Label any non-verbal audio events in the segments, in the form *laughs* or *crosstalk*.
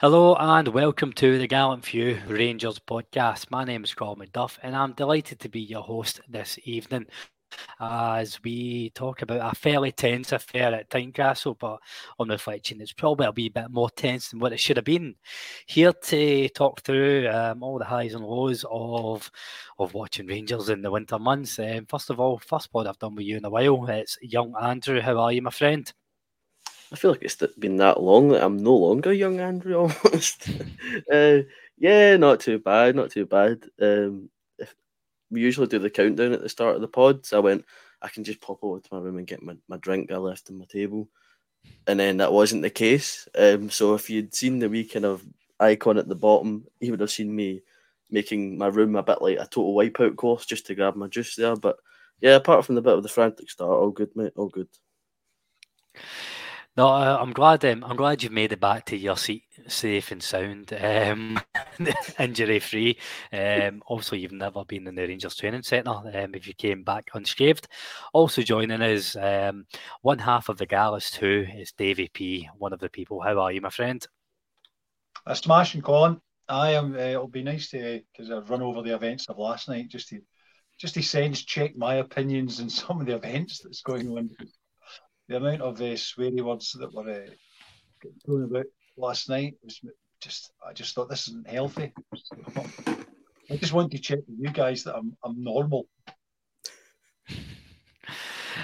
Hello and welcome to the Gallant Few Rangers podcast. My name is Colin McDuff and I'm delighted to be your host this evening as we talk about a fairly tense affair at Tynecastle, but on reflection, it's probably a wee bit more tense than what it should have been. Here to talk through um, all the highs and lows of of watching Rangers in the winter months. Um, first of all, first pod I've done with you in a while. It's young Andrew. How are you, my friend? I feel like it's been that long that I'm no longer young Andrew *laughs* almost. uh, yeah, not too bad, not too bad. Um, if we usually do the countdown at the start of the pod, so I went, I can just pop over to my room and get my, my drink I left on my table. And then that wasn't the case. Um, so if you'd seen the wee kind of icon at the bottom, you would have seen me making my room a bit like a total wipeout course just to grab my juice there. But yeah, apart from the bit of the frantic start, all good, mate, all good. No, I'm glad. Um, I'm glad you've made it back to your seat safe and sound, um, *laughs* injury free. Um, also, you've never been in the Rangers training centre. Um, if you came back unscathed, also joining us, um, one half of the Gallus too is Davy P, one of the people. How are you, my friend? A smashing, Colin. I am. Uh, it'll be nice to because I've run over the events of last night just to just to sense check my opinions and some of the events that's going on the amount of uh, sweary words that were uh, thrown about last night was just. I just thought this isn't healthy. I just want to check with you guys that I'm I'm normal.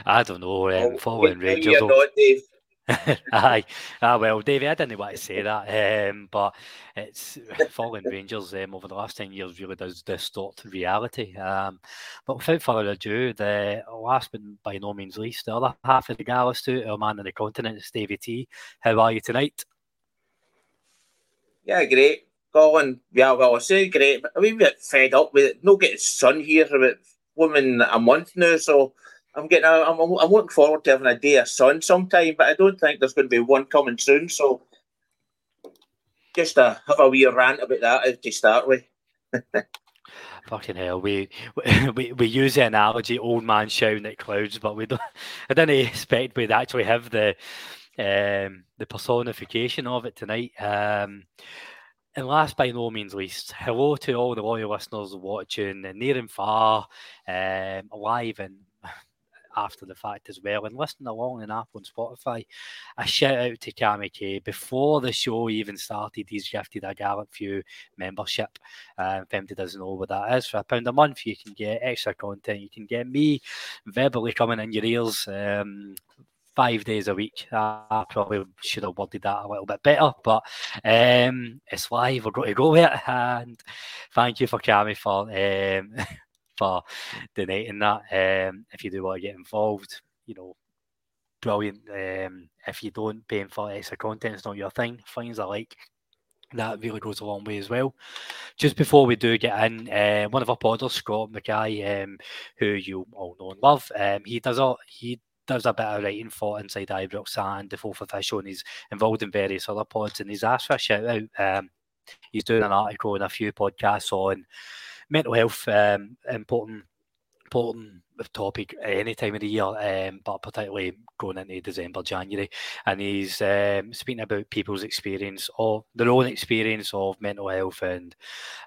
I don't know. Um, following Rangers. Not, Dave. *laughs* Aye, ah, well, Davey, I didn't want to say that, um, but it's fallen Rangers um, over the last 10 years really does distort reality. Um, but without further ado, the last but by no means least, the other half of the Gallus too, our man on the continent is Davey T. How are you tonight? Yeah, great. Colin, yeah, well, I say great, but I'm a bit fed up with it. Not getting sun here for about woman a month now, so I'm getting. A, I'm, I'm looking forward to having a day of sun sometime, but I don't think there's going to be one coming soon. So, just to have a wee rant about that to start with. *laughs* Fucking hell, we, *laughs* we we use the analogy old man shouting at clouds, but we don't. *laughs* I didn't expect we'd actually have the um, the personification of it tonight. Um, and last by no means least, hello to all the loyal listeners watching near and far, um, live and after the fact as well and listening along in Apple and Spotify. A shout out to Cammy K. Before the show even started, he's gifted a Gallant Few membership. Um, if anybody doesn't know what that is, for a pound a month, you can get extra content. You can get me verbally coming in your ears. Um, five days a week. I probably should have worded that a little bit better, but um, it's live. We're going to go with it. And thank you for Cammy for um, *laughs* for donating that. Um, if you do want to get involved, you know, brilliant. Um, if you don't, paying for extra content is not your thing. Fines are like that really goes a long way as well. Just before we do get in, uh, one of our podders, Scott Mackay, um, who you all know and love, um, he does a he does a bit of writing for Inside Ibrox and the Fourth Official, and he's involved in various other pods, and he's asked for a shout out. Um, he's doing an article and a few podcasts on mental health um, important important topic any time of the year, um, but particularly going into December, January. And he's um, speaking about people's experience or their own experience of mental health and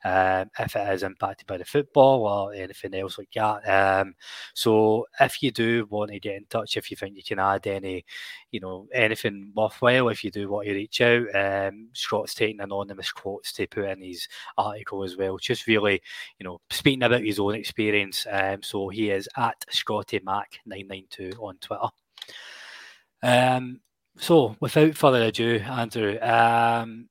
um, if it is impacted by the football or anything else like that. Um, so if you do want to get in touch, if you think you can add any, you know, anything worthwhile, if you do want to reach out, um, Scott's taking anonymous quotes to put in his article as well. Just really, you know, speaking about his own experience. Um, so he is at Scotty Mac 992 on Twitter. Um, so, without further ado, Andrew, um,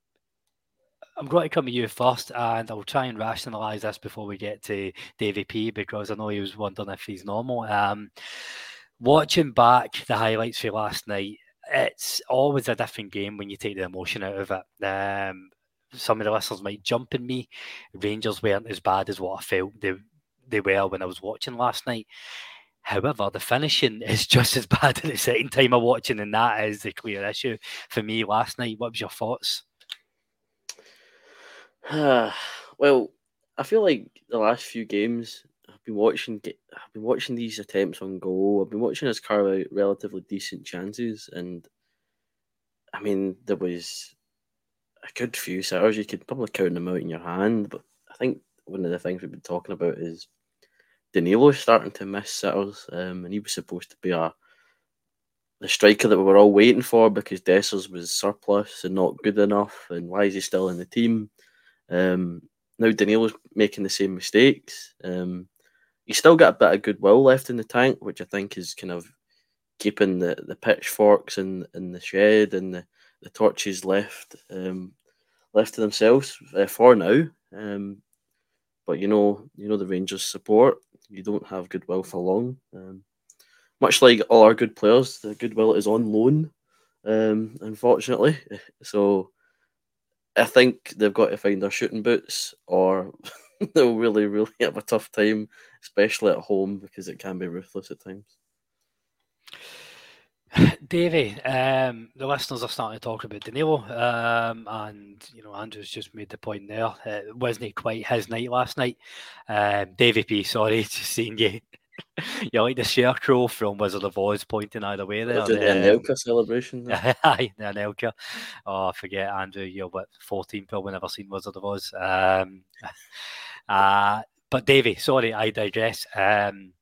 I'm going to come to you first, and I'll try and rationalise this before we get to Davy P because I know he was wondering if he's normal. Um, watching back the highlights for last night, it's always a different game when you take the emotion out of it. Um, some of the listeners might jump in me. Rangers weren't as bad as what I felt they they were when I was watching last night. However, the finishing *laughs* is just as bad at *laughs* the second time I'm watching, and that is the clear issue for me last night. What was your thoughts? *sighs* well, I feel like the last few games I've been watching, I've been watching these attempts on goal. I've been watching us carve out relatively decent chances, and I mean there was a good few sitters. You could probably count them out in your hand, but I think one of the things we've been talking about is Danilo starting to miss sitters, um, and he was supposed to be a the striker that we were all waiting for because Dessers was surplus and not good enough. And why is he still in the team? Um, now Danilo's making the same mistakes. Um, he's still got a bit of goodwill left in the tank, which I think is kind of keeping the, the pitchforks in, in the shed and the, the torches left um, left to themselves uh, for now. Um, but you know, you know the Rangers support. You don't have goodwill for long. Um, much like all our good players, the goodwill is on loan, um, unfortunately. *laughs* So I think they've got to find their shooting boots, or *laughs* they'll really, really have a tough time, especially at home, because it can be ruthless at times. *laughs* Davey, um, the listeners are starting to talk about Danilo, um, and you know Andrew's just made the point there. It wasn't quite his night last night. Um, Davey P, sorry, *laughs* just seeing you *laughs* You're like the scarecrow from Wizard of Oz pointing either way there. The Anelka celebration. Aye, the Anelka. Oh, I forget, Andrew, you're what, 14 probably never seen Wizard of Oz. Um, uh, but Davey, sorry, I digress. Um,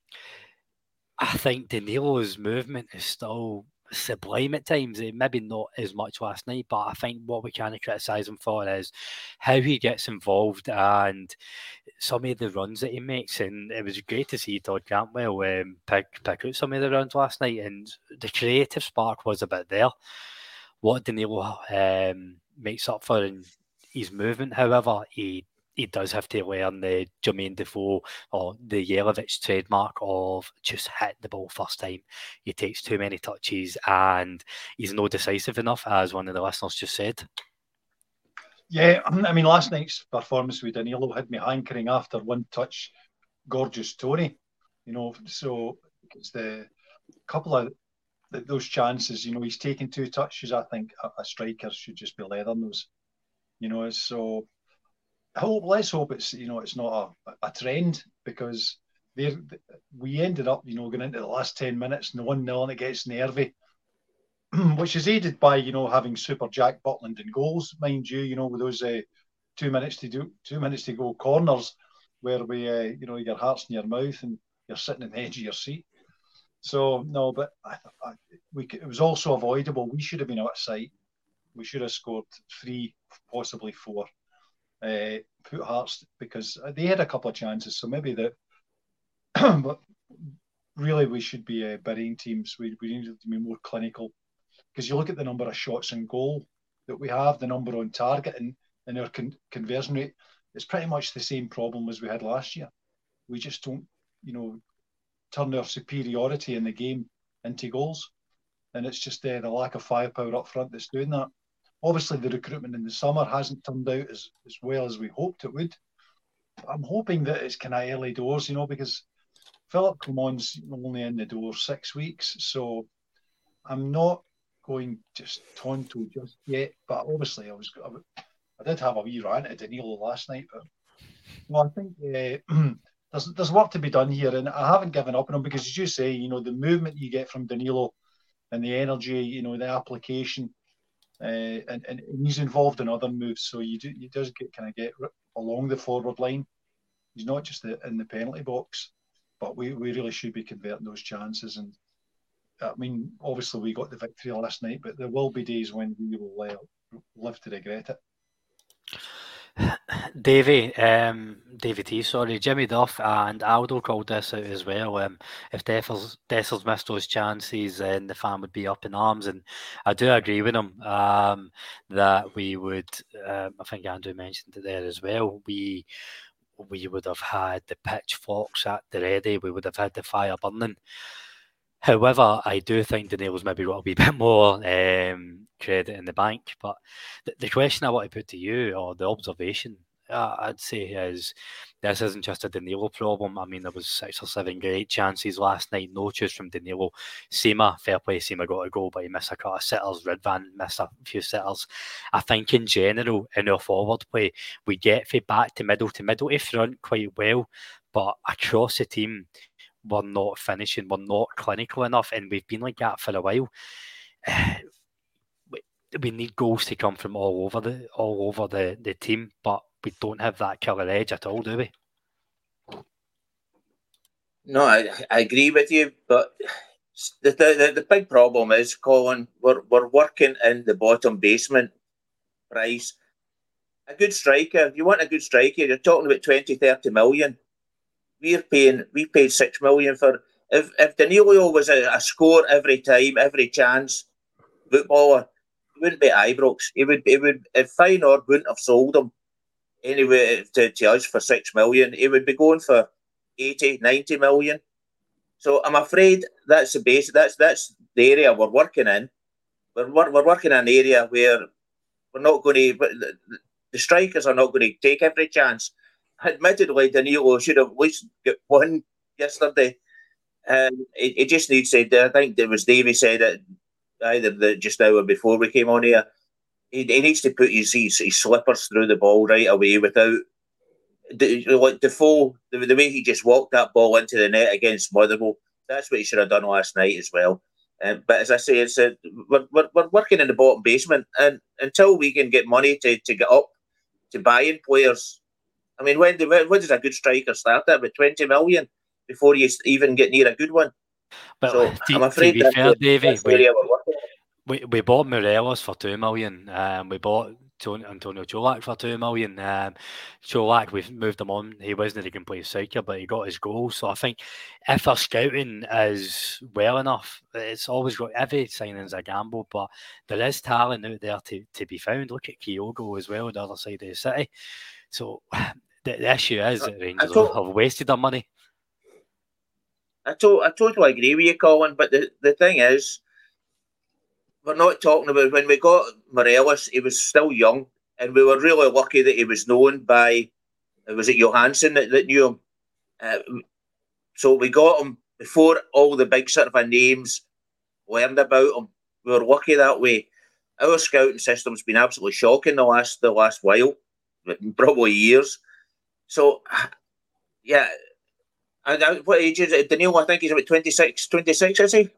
I think Danilo's movement is still sublime at times. Eh, maybe not as much last night, but I think what we kind of criticise him for is how he gets involved and some of the runs that he makes. And it was great to see Todd Cantwell um, pick, pick out some of the runs last night, and the creative spark was a bit there. What Danilo um, makes up for in his movement, however, he he does have to learn the Jermaine Defoe or the Jelavic trademark of just hit the ball first time. He takes too many touches and he's not decisive enough, as one of the listeners just said. Yeah, um, I mean, last night's performance with Danilo had me hankering after one touch, gorgeous Tony. You know, so it's the couple of those chances. You know, he's taking two touches. I think a, a striker should just be leathering those. You know, so hope let's hope it's you know it's not a, a trend because we ended up you know going into the last 10 minutes and the one nil and it gets nervy. *clears throat* Which is aided by you know having super jack butland in goals mind you you know with those uh, two minutes to do two minutes to go corners where we uh, you know your heart's in your mouth and you're sitting in the edge of your seat. So no but I, I, we it was also avoidable. We should have been out of sight. we should have scored three possibly four uh, put Hearts because they had a couple of chances. So maybe that, *clears throat* but really we should be uh, burying teams. We, we need to be more clinical because you look at the number of shots in goal that we have, the number on target, and, and our con- conversion rate. It's pretty much the same problem as we had last year. We just don't, you know, turn our superiority in the game into goals. And it's just uh, the lack of firepower up front that's doing that. Obviously, the recruitment in the summer hasn't turned out as, as well as we hoped it would. I'm hoping that it's kind of early doors, you know, because Philippe Clement's only in the door six weeks. So I'm not going just tonto just yet. But obviously, I was I, I did have a wee rant at Danilo last night. But well, I think uh, *clears throat* there's there's work to be done here, and I haven't given up on him because, as you say, you know, the movement you get from Danilo and the energy, you know, the application uh, and, and he's involved in other moves, so you do he does get kind of get along the forward line. He's not just the, in the penalty box, but we, we really should be converting those chances. And I mean, obviously we got the victory last night, but there will be days when we will uh, live to regret it. Davy, um, David T, sorry, Jimmy Duff and Aldo called this out as well. Um, if Dessers, Dessers missed those chances, then the fan would be up in arms. And I do agree with him um, that we would, um, I think Andrew mentioned it there as well, we we would have had the pitchforks at the ready, we would have had the fire burning. However, I do think Danilo's maybe got a wee *laughs* bit more um, credit in the bank. But the, the, question I want to put to you, or the observation uh, I'd say, is this isn't just a Danilo problem. I mean, there was six or seven great chances last night, no choice from Danilo. Sima, fair play, Sima got a goal, but he missed a couple of sitters. Ridvan missed a few sitters. I think in general, in our forward play, we get from back to middle to middle to front quite well, but across the team, we're not finishing, we're not clinical enough, and we've been like that for a while. *sighs* we need goals to come from all over the all over the, the team, but we don't have that killer edge at all, do we? No, I, I agree with you, but the, the, the big problem is, Colin, we're, we're working in the bottom basement price. A good striker, if you want a good striker, you're talking about 20, 30 million. We're paying, we paid 6 million for. If, if Danilo was a, a score every time, every chance footballer, he wouldn't be Ibrox. He would, he would, if Feyenoord wouldn't have sold him anyway to, to us for 6 million, he would be going for 80, 90 million. So I'm afraid that's the base. That's that's the area we're working in. We're we're working in an area where we're not going to. The, strikers are not going to take every chance. Admittedly, Danilo should have at least got one yesterday. Um, it, it just needs to. I think it was Davy said it either the, just now or before we came on here. He, he needs to put his, his, his slippers through the ball right away without the, like Defoe, the, the way he just walked that ball into the net against Motherwell, that's what he should have done last night as well. Um, but as I say, it's a, we're, we're, we're working in the bottom basement, and until we can get money to, to get up to buying players, I mean, when, do, when does a good striker start at? With 20 million before you even get near a good one? But so, to, I'm afraid to be fair, Davey, we, we, we bought Morelos for 2 million. Um, we bought Antonio Colak for two million. Um, Colak, we've moved him on. He wasn't a complete striker, but he got his goal. So I think if our scouting is well enough, it's always got every signing's a gamble, but there is talent out there to, to be found. Look at Kyogo as well, on the other side of the city. So *sighs* the, the issue is that Rangers have wasted their money. I, to- I totally agree with you, Colin. But the, the thing is, we're not talking about when we got Morelos, he was still young, and we were really lucky that he was known by was it Johansson that, that knew him. Uh, so we got him before all the big sort of names learned about him. We were lucky that way. Our scouting system's been absolutely shocking the last the last while, probably years. So, yeah. And what age is it? Daniel, I think he's about 26, 26, is he?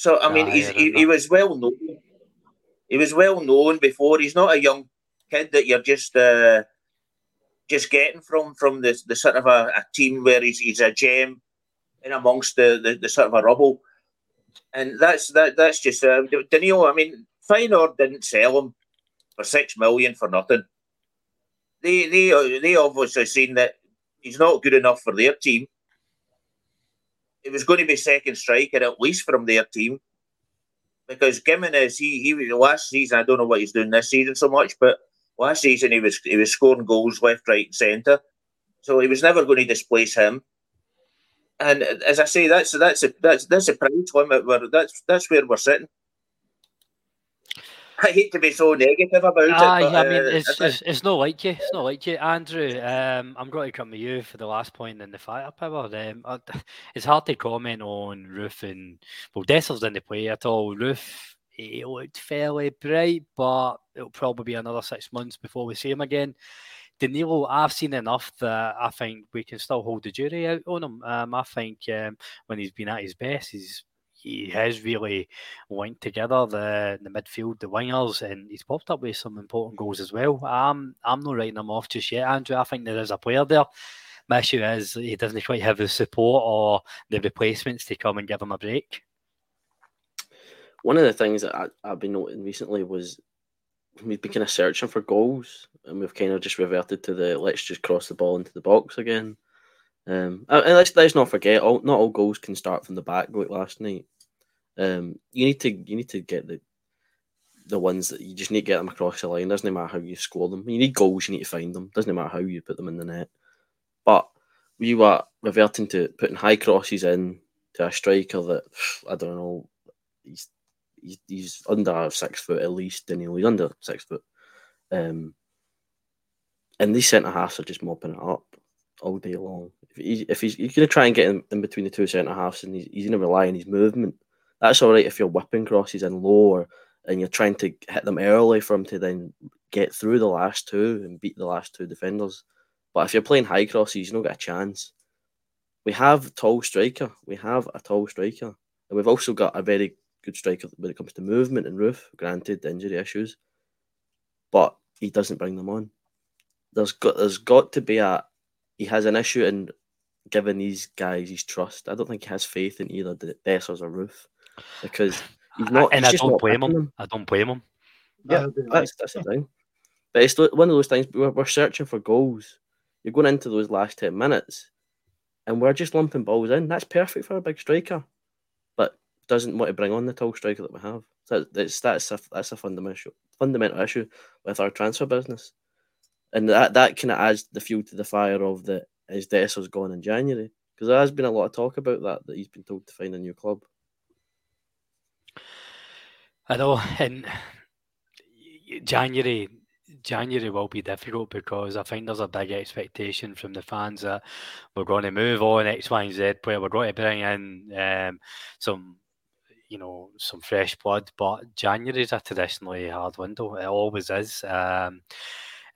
So I mean, ah, he's, he, he was well known. He was well known before. He's not a young kid that you're just uh, just getting from from the, the sort of a, a team where he's, he's a gem in amongst the, the, the sort of a rubble. And that's that that's just uh, Danilo. I mean, Feyenoord didn't sell him for six million for nothing. They they they obviously seen that he's not good enough for their team it was going to be second striker at least from their team because Gimenez he he was last season I don't know what he's doing this season so much, but last season he was he was scoring goals left, right, and centre, so he was never going to displace him. And as I say, that's that's a that's that's a price limit where that's that's where we're sitting. *laughs* I hate to be so negative about Aye, it. But, I mean, uh, it's, it's, it's not like you. It's not like you, Andrew. Um, I'm going to come to you for the last point in the firepower. Um, uh, *laughs* it's hard to comment on Roofe and well, Dessers didn't play at all. Roofe, he looked fairly bright, but it'll probably be another six months before we see him again. Danilo, I've seen enough that I think we can still hold the jury out on him. Um, I think um, when he's been at his best, he's he has really linked together the the midfield, the wingers, and he's popped up with some important goals as well. I'm I'm not writing him off just yet, Andrew. I think there is a player there. My issue is he doesn't quite have the support or the replacements to come and give him a break. One of the things that I, I've been noting recently was we've been kind of searching for goals, and we've kind of just reverted to the let's just cross the ball into the box again. Um, and let's let's not forget, all not all goals can start from the back like last night. Um, you need to you need to get the the ones that you just need to get them across the line. Doesn't matter how you score them. You need goals. You need to find them. Doesn't matter how you put them in the net. But we were reverting to putting high crosses in to a striker that I don't know. He's he's, under six foot at least. Anyway, he's under six foot. Um, and these centre halves are just mopping it up all day long. If he's, if he's, going to try and get in, in between the two centre halves and he's, he's going to rely on his movement, that's all right if you're whipping crosses in lower and you're trying to hit them early for him to then get through the last two and beat the last two defenders. But if you're playing high crosses, you don't get a chance. We have tall striker. We have a tall striker. And we've also got a very good good striker when it comes to movement and Roofe. Granted, the injury issues, but he doesn't bring them on. There's got there's got to be a he has an issue in giving these guys his trust. I don't think he has faith in either Dessers or Roofe because he's not. and he's I just don't not blame picking him. I don't blame him. Yeah, that's that's the thing. But it's one of those things. We're, we're searching for goals. You're going into those last ten minutes, and we're just lumping balls in. That's perfect for a big striker, but doesn't want to bring on the tall striker that we have. So that's that's a that's a fundamental fundamental issue with our transfer business, and that that kind of adds the fuel to the fire of the is Desser's gone in January because there has been a lot of talk about that that he's been told to find a new club. I know, and January January will be difficult because I think there's a big expectation from the fans that we're going to move on X, Y, and Z player. We're going to bring in um, some, you know, some fresh blood. But January is a traditionally hard window. It always is. Um,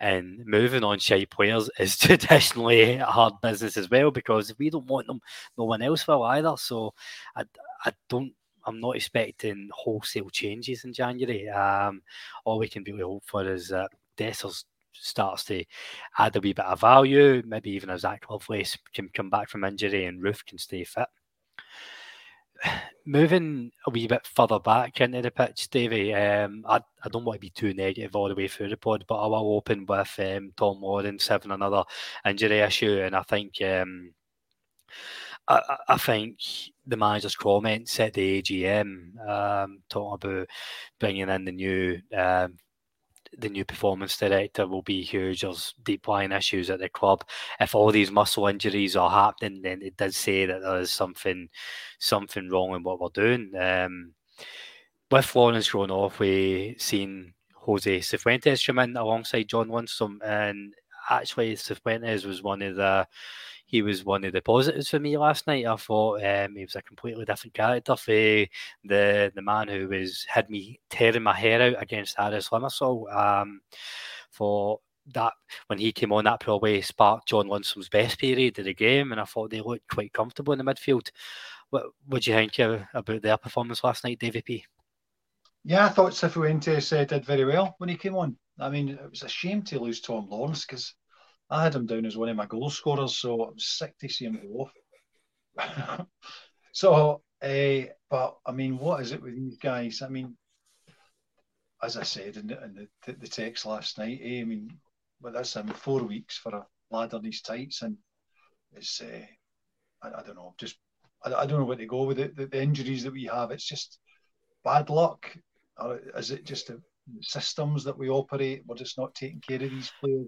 and moving on shy players is *laughs* traditionally a hard business as well because if we don't want them, no one else will either. So I, I don't I'm not expecting wholesale changes in January. Um, all we can really hope for is that Dessers starts to add a wee bit of value, maybe even as Zach Lovelace can come back from injury and Roofe can stay fit. Moving a wee bit further back into the pitch, Davey, um, I, I don't want to be too negative all the way through the pod, but I will open with um, Tom Lawrence having another injury issue, and I think um, I, I think the manager's comments at the AGM um, talking about bringing in the new um, the new performance director will be huge. There's deep lying issues at the club. If all these muscle injuries are happening, then it does say that there is something something wrong in what we're doing. Um, with Lawrence going off, we seen Jose Cifuentes come in alongside John Lundstram, and actually Cifuentes was one of the he was one of the positives for me last night. I thought um, he was a completely different character for the the man who was had me tearing my hair out against Aris Limassol. Um, for that when he came on, that probably sparked John Lundstram's best period of the game, and I thought they looked quite comfortable in the midfield. What do you think about their performance last night, David P? Yeah, I thought Cifuentes uh, did very well when he came on. I mean, it was a shame to lose Tom Lawrence because I had him down as one of my goal scorers, so I'm sick to see him go off. *laughs* so, uh, but I mean, what is it with these guys? I mean, as I said in the, in the, the text last night, eh, I mean, well, that's I four weeks for a lad on these tights, and it's uh, I, I, don't know, just I, I, don't know where to go with it. The, the, injuries that we have, it's just bad luck, or is it just the systems that we operate? We're just not taking care of these players.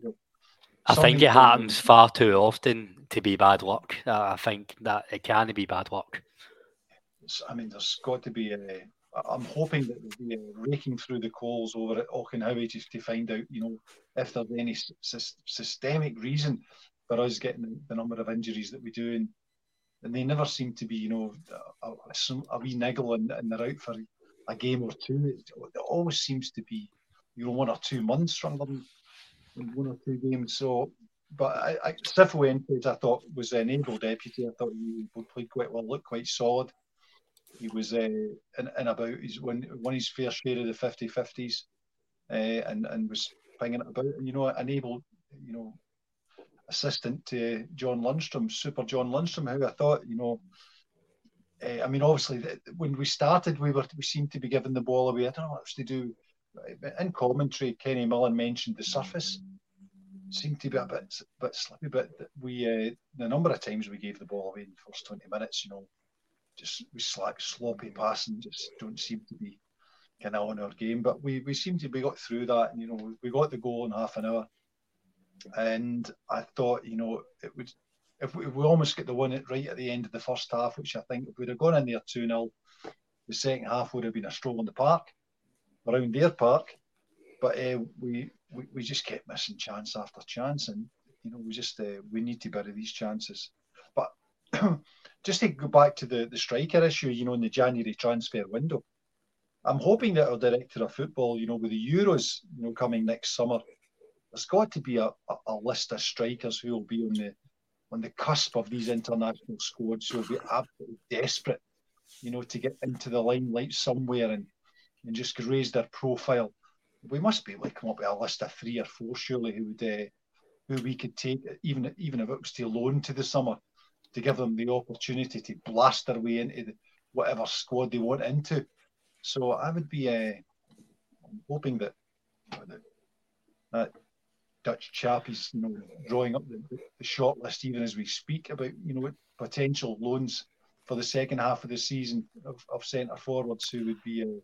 I think it happens far too often to be bad luck. Uh, I think that it can be bad luck. I mean, there's got to be a. I'm hoping that there'll be a raking through the coals over at Auchenhowie just to find out, you know, if there's any systemic reason for us getting the number of injuries that we do, and and they never seem to be, you know, a, a, a wee niggle and, and they're out for a game or two. It, it always seems to be, you know, one or two months rather than one or two games. So, but I, I Cifuentes, I thought was an able deputy. I thought he played quite well, looked quite solid. He was uh, in, in about his one won his fair share of the 50 50s uh, and and was pinging it about. You know, an able, you know, assistant to John Lundstram, Super John Lundstram, who I thought, you know. Uh, I mean, obviously, when we started, we were we seemed to be giving the ball away. I don't know what to do in commentary, Kenny Miller mentioned the surface seemed to be a bit bit slippy, but we uh, the number of times we gave the ball away in the first twenty minutes, you know, just we slack sloppy passing, just don't seem to be kind of on our game. But we we seem to be got through that, and you know, we got the goal in half an hour, and I thought, you know, it would. If we, if we almost get the one at, right at the end of the first half, which I think if we'd have gone in there 2 0, the second half would have been a stroll in the park around their park. But uh, we, we we just kept missing chance after chance, and you know we just uh, we need to bury these chances. But *clears throat* just to go back to the the striker issue, you know, in the January transfer window, I'm hoping that our director of football, you know, with the Euros, you know, coming next summer, there's got to be a, a, a list of strikers who will be on the on the cusp of these international squads who will be absolutely desperate you know, to get into the limelight somewhere and, and just raise their profile. We must be able to come up with a list of three or four, surely, who would uh, who we could take, even even if it was to loan to the summer, to give them the opportunity to blast their way into the, whatever squad they want into. So I would be uh, hoping that, that Dutch chap is you know drawing up the, the short list even as we speak about you know potential loans for the second half of the season of, of centre forwards who would be uh,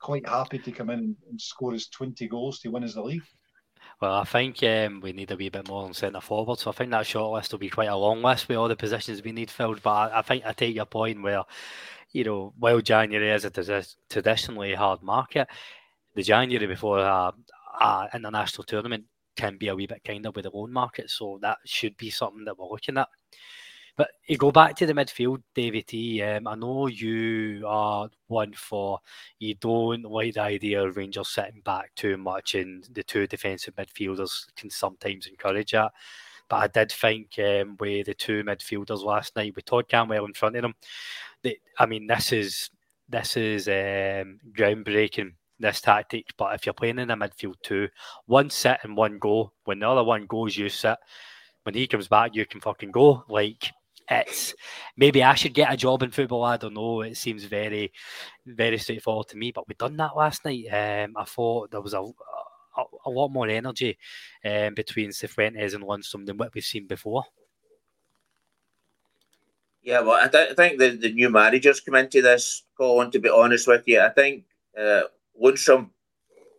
quite happy to come in and, score his 20 goals to win us the league. Well, I think um, we need a wee bit more on centre forward. So I think that short list will be quite a long list with all the positions we need filled. But I, I think I take your point where, you know, while January is a traditionally hard market, the January before a, a international tournament can be a wee bit kinder with the loan market. So that should be something that we're looking at. But you go back to the midfield, David T. Um, I know you are one for you don't like the idea of Rangers sitting back too much, and the two defensive midfielders can sometimes encourage that. But I did think um, with the two midfielders last night with Todd Cantwell in front of them, they, I mean, this is this is um, groundbreaking this tactic. But if you're playing in a midfield two, one sit and one go. When the other one goes, you sit. When he comes back, you can fucking go. Like it's maybe I should get a job in football. I don't know. It seems very, very straightforward to me. But we done that last night. Um, I thought there was a, a, a lot more energy um, between Cifuentes and Lundstram than what we've seen before. Yeah, well, I, th- I think the, the new managers come into this, Colin, to be honest with you. I think uh, Lundstram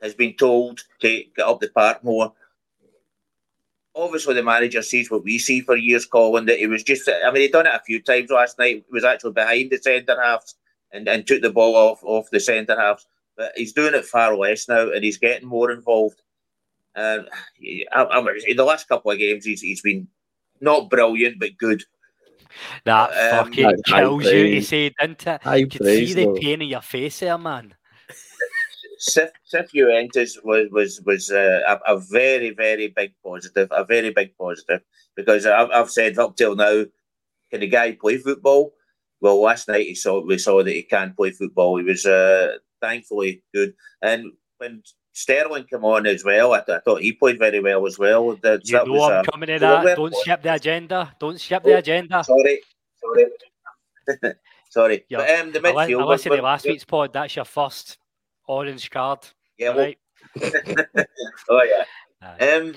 has been told to get up the park more obviously the manager sees what we see for years, Colin, that he was just, I mean, he done it a few times last night. He was actually behind the centre halves and, and took the ball off, off the centre halves. But he's doing it far less now and he's getting more involved. And *sighs* I, I, in the last couple of games, he's, he's been not brilliant, but good. That um, fucking kills you to say, didn't it? You could see the pain in your face there, man. Sif, Cifuentes was was was uh, a, a, very very big positive, a very big positive because I've, I've said up till now, can the guy play football? Well, last night he saw we saw that he can play football. He was uh, thankfully good, and when Sterling came on as well, I, th- I thought he played very well as well. That, you that know was, I'm uh, coming to that. Don't skip the agenda. Don't skip the agenda. Sorry, sorry. *laughs* Sorry, yeah. but um, the midfield. I listened to last week's pod. That's your first orange card. Yeah, right. oh yeah. Um,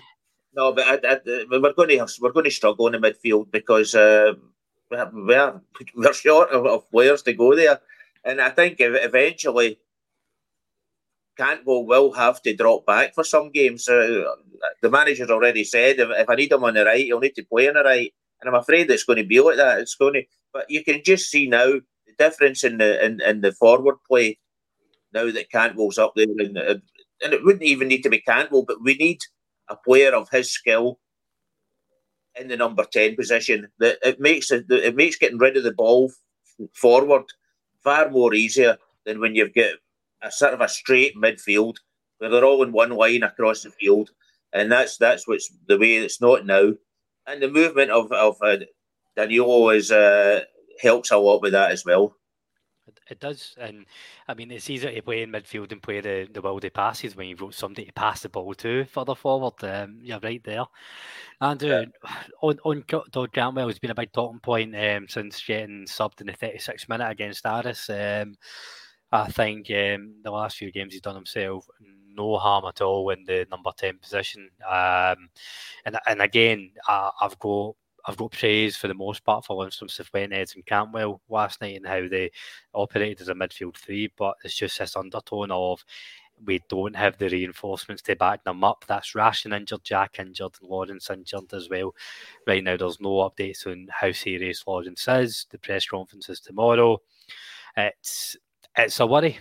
no, but I, I, we're going to we're going to struggle in the midfield because uh, we're *laughs* we're short of, of, players to go there, and I think eventually Cantwell will have to drop back for some games. Uh, the manager's already said if, if I need him on the right, he'll need to play on the right, and I'm afraid it's going to be like that. It's going to, but you can just see now the difference in the in, in the forward play now that Cantwell's up there, and, uh, and it wouldn't even need to be Cantwell, but we need a player of his skill in the number ten position. That it makes it, it makes getting rid of the ball forward far more easier than when you've got a sort of a straight midfield where they're all in one line across the field, and that's that's what's the way it's not now. And the movement of of uh, Danilo is uh, helps a lot with that as well. It does, and I mean it's easier to play in midfield and play the the wildy passes when you've got somebody to pass the ball to further forward. Um, you're right there, Andrew. Yeah. On on Todd Cantwell has been a big talking point um, since getting subbed in the 36th minute against Aris. Um, I think um, the last few games he's done himself no harm at all in the number 10 position. Um, and and again, I, have got I've got praise for the most part for Lundstram, Cifuentes and Cantwell last night and how they operated as a midfield three, but it's just this undertone of we don't have the reinforcements to back them up. That's Raskin injured, Jack injured, and Lawrence injured as well. Right now, there's no updates on how serious Lawrence is. The press conference is tomorrow. It's it's a worry.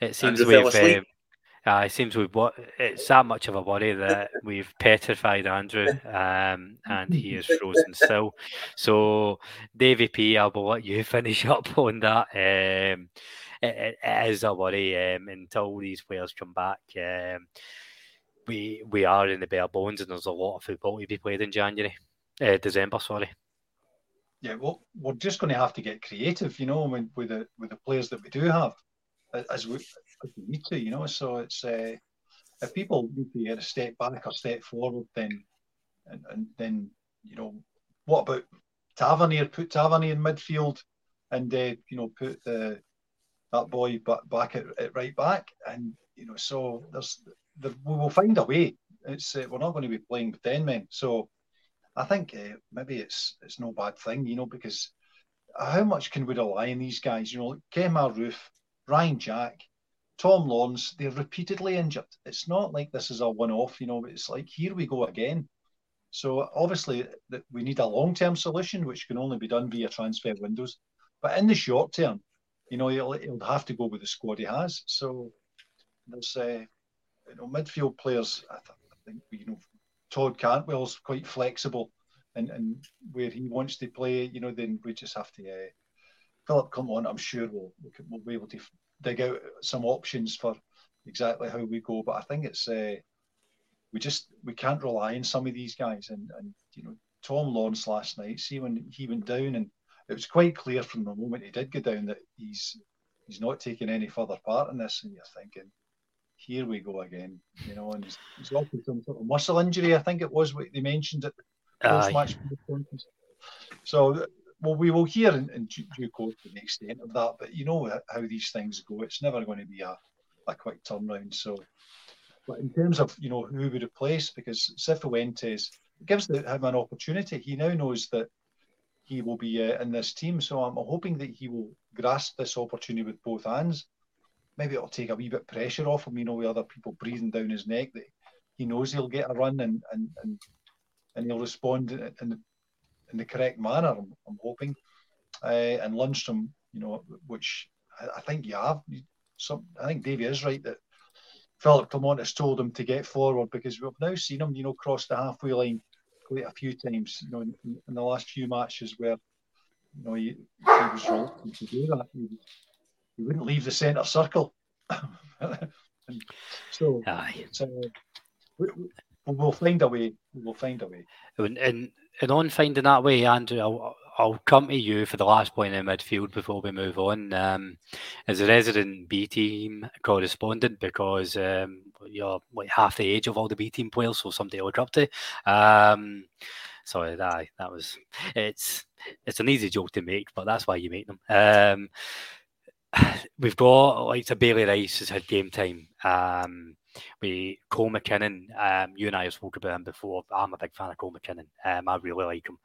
It seems we've uh, it seems we've it's that much of a worry that we've petrified Andrew, um, and he is frozen still. So, Davy P, I will let you *laughs* finish up on that. Um, it, it is a worry um, until these players come back. Um, we we are in the bare bones, and there's a lot of football to be played in January, uh, December. Sorry. Yeah, well, we're just going to have to get creative, you know, with, with the with the players that we do have, as we, we need to, you know. So it's uh, if people need to get a step back or step forward, then and, and then you know, what about Tavernier? Put Tavernier in midfield, and uh, you know, put the that boy back, back at, at right back, and you know, so there's the, we will find a way. It's uh, we're not going to be playing with ten men, so I think uh, maybe it's it's no bad thing, you know, because how much can we rely on these guys? You know, Kemar Roofe, Ryan Jack, Tom Lawrence, they're repeatedly injured. It's not like this is a one-off, you know. It's like here we go again. So obviously we need a long-term solution, which can only be done via transfer windows. But in the short term, you know, he'll, he'll have to go with the squad he has. So there's, uh, you know, midfield players. I, th- I think you know, Todd Cantwell's quite flexible, and and where he wants to play, you know, then we just have to. Uh, Philip, come on! I'm sure we'll we'll be able to dig out some options for exactly how we go. But I think it's uh, we just we can't rely on some of these guys. And and you know Tom Lawrence last night, see when he went down, and it was quite clear from the moment he did go down that he's he's not taking any further part in this. And you're thinking, here we go again, you know. And he's, he's got some sort of muscle injury, I think it was what they mentioned at the post match. So well, we will hear in, in due course the extent of that, but you know how these things go. It's never going to be a, a quick turnaround. So, but in terms of you know who we replace, because Cifuentes gives the, him an opportunity. He now knows that he will be uh, in this team, so I'm hoping that he will grasp this opportunity with both hands. Maybe it'll take a wee bit of pressure off him, you know, with other people breathing down his neck. That he knows he'll get a run and and and, and he'll respond in, in the in the correct manner. I'm, I'm hoping. Uh, and Lundstram, you know, which I, I think you have. Some, I think Davey is right that Philip Clement has told him to get forward because we've now seen him, you know, cross the halfway line quite a few times, you know, in, in the last few matches where, you know, he, he was reluctant to do that. He, he wouldn't leave the centre circle. *laughs* so, Aye. Uh, we, will find a way. We'll find a way. And, and and on finding that way, Andrew, I'll, I'll come to you for the last point in midfield before we move on. Um, as a resident B team correspondent, because um, you're like half the age of all the B team players, so somebody to look up to. Um, sorry, that that was it's it's an easy joke to make, but that's why you make them. Um, *sighs* we've got like a Bailey Rice has had game time. Um, we Cole McKinnon, um, you and I have spoken about him before. I'm a big fan of Cole McKinnon. Um, I really like him.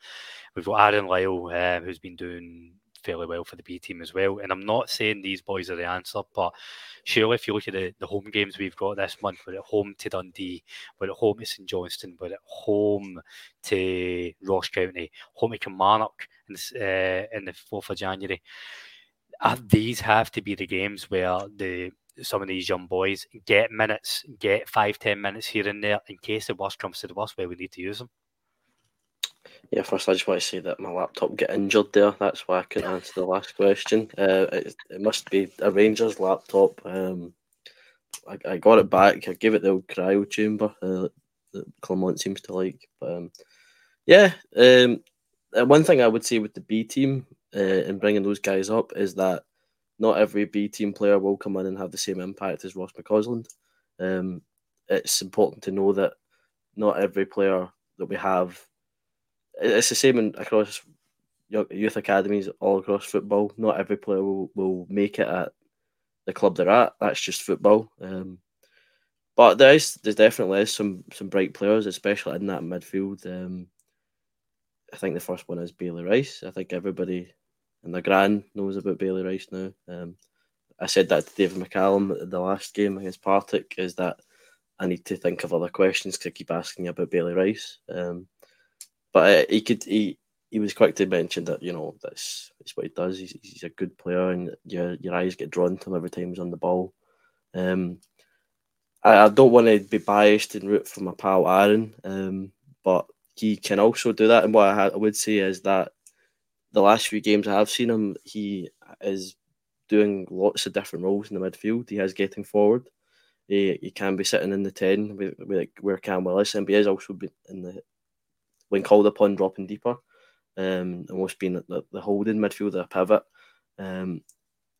We've got Aaron Lyle, uh, who's been doing fairly well for the B team as well. And I'm not saying these boys are the answer, but surely if you look at the, the home games we've got this month, we're at home to Dundee, we're at home to St Johnstone, we're at home to Ross County, home to Kilmarnock in, uh, in the 4th of January. Uh, these have to be the games where the some of these young boys get minutes, get five, ten minutes here and there in case the worst comes to the worst where we need to use them. Yeah, first I just want to say that my laptop got injured there. That's why I couldn't answer the last question. Uh, it, it, must be a Rangers laptop. Um, I, I, got it back. I gave it the old cryo chamber uh, that Clement seems to like. But um, yeah, um, uh, one thing I would say with the B team uh, and bringing those guys up is that not every B team player will come in and have the same impact as Ross McCausland. Um, it's important to know that not every player that we have, it's the same in, across youth academies all across football. Not every player will, will make it at the club they're at. That's just football. Um, but there is there definitely is some some bright players, especially in that midfield. Um, I think the first one is Bailey Rice. I think everybody and the grand knows about Bailey Rice now. Um, I said that to David McCallum at the last game against Partick is that I need to think of other questions because I keep asking about Bailey Rice. Um, but uh, he could he he was quick to mention that you know that's, that's what he does. He's, he's a good player, and your your eyes get drawn to him every time he's on the ball. Um, I, I don't want to be biased and root for my pal Aaron, um, but he can also do that. And what I, I would say is that the last few games I have seen him, he is doing lots of different roles in the midfield. He has getting forward. he, he can be sitting in the ten with, with where Cam Willis, and he has also been in the when called upon dropping deeper, um, almost being the, the holding midfielder pivot. Um,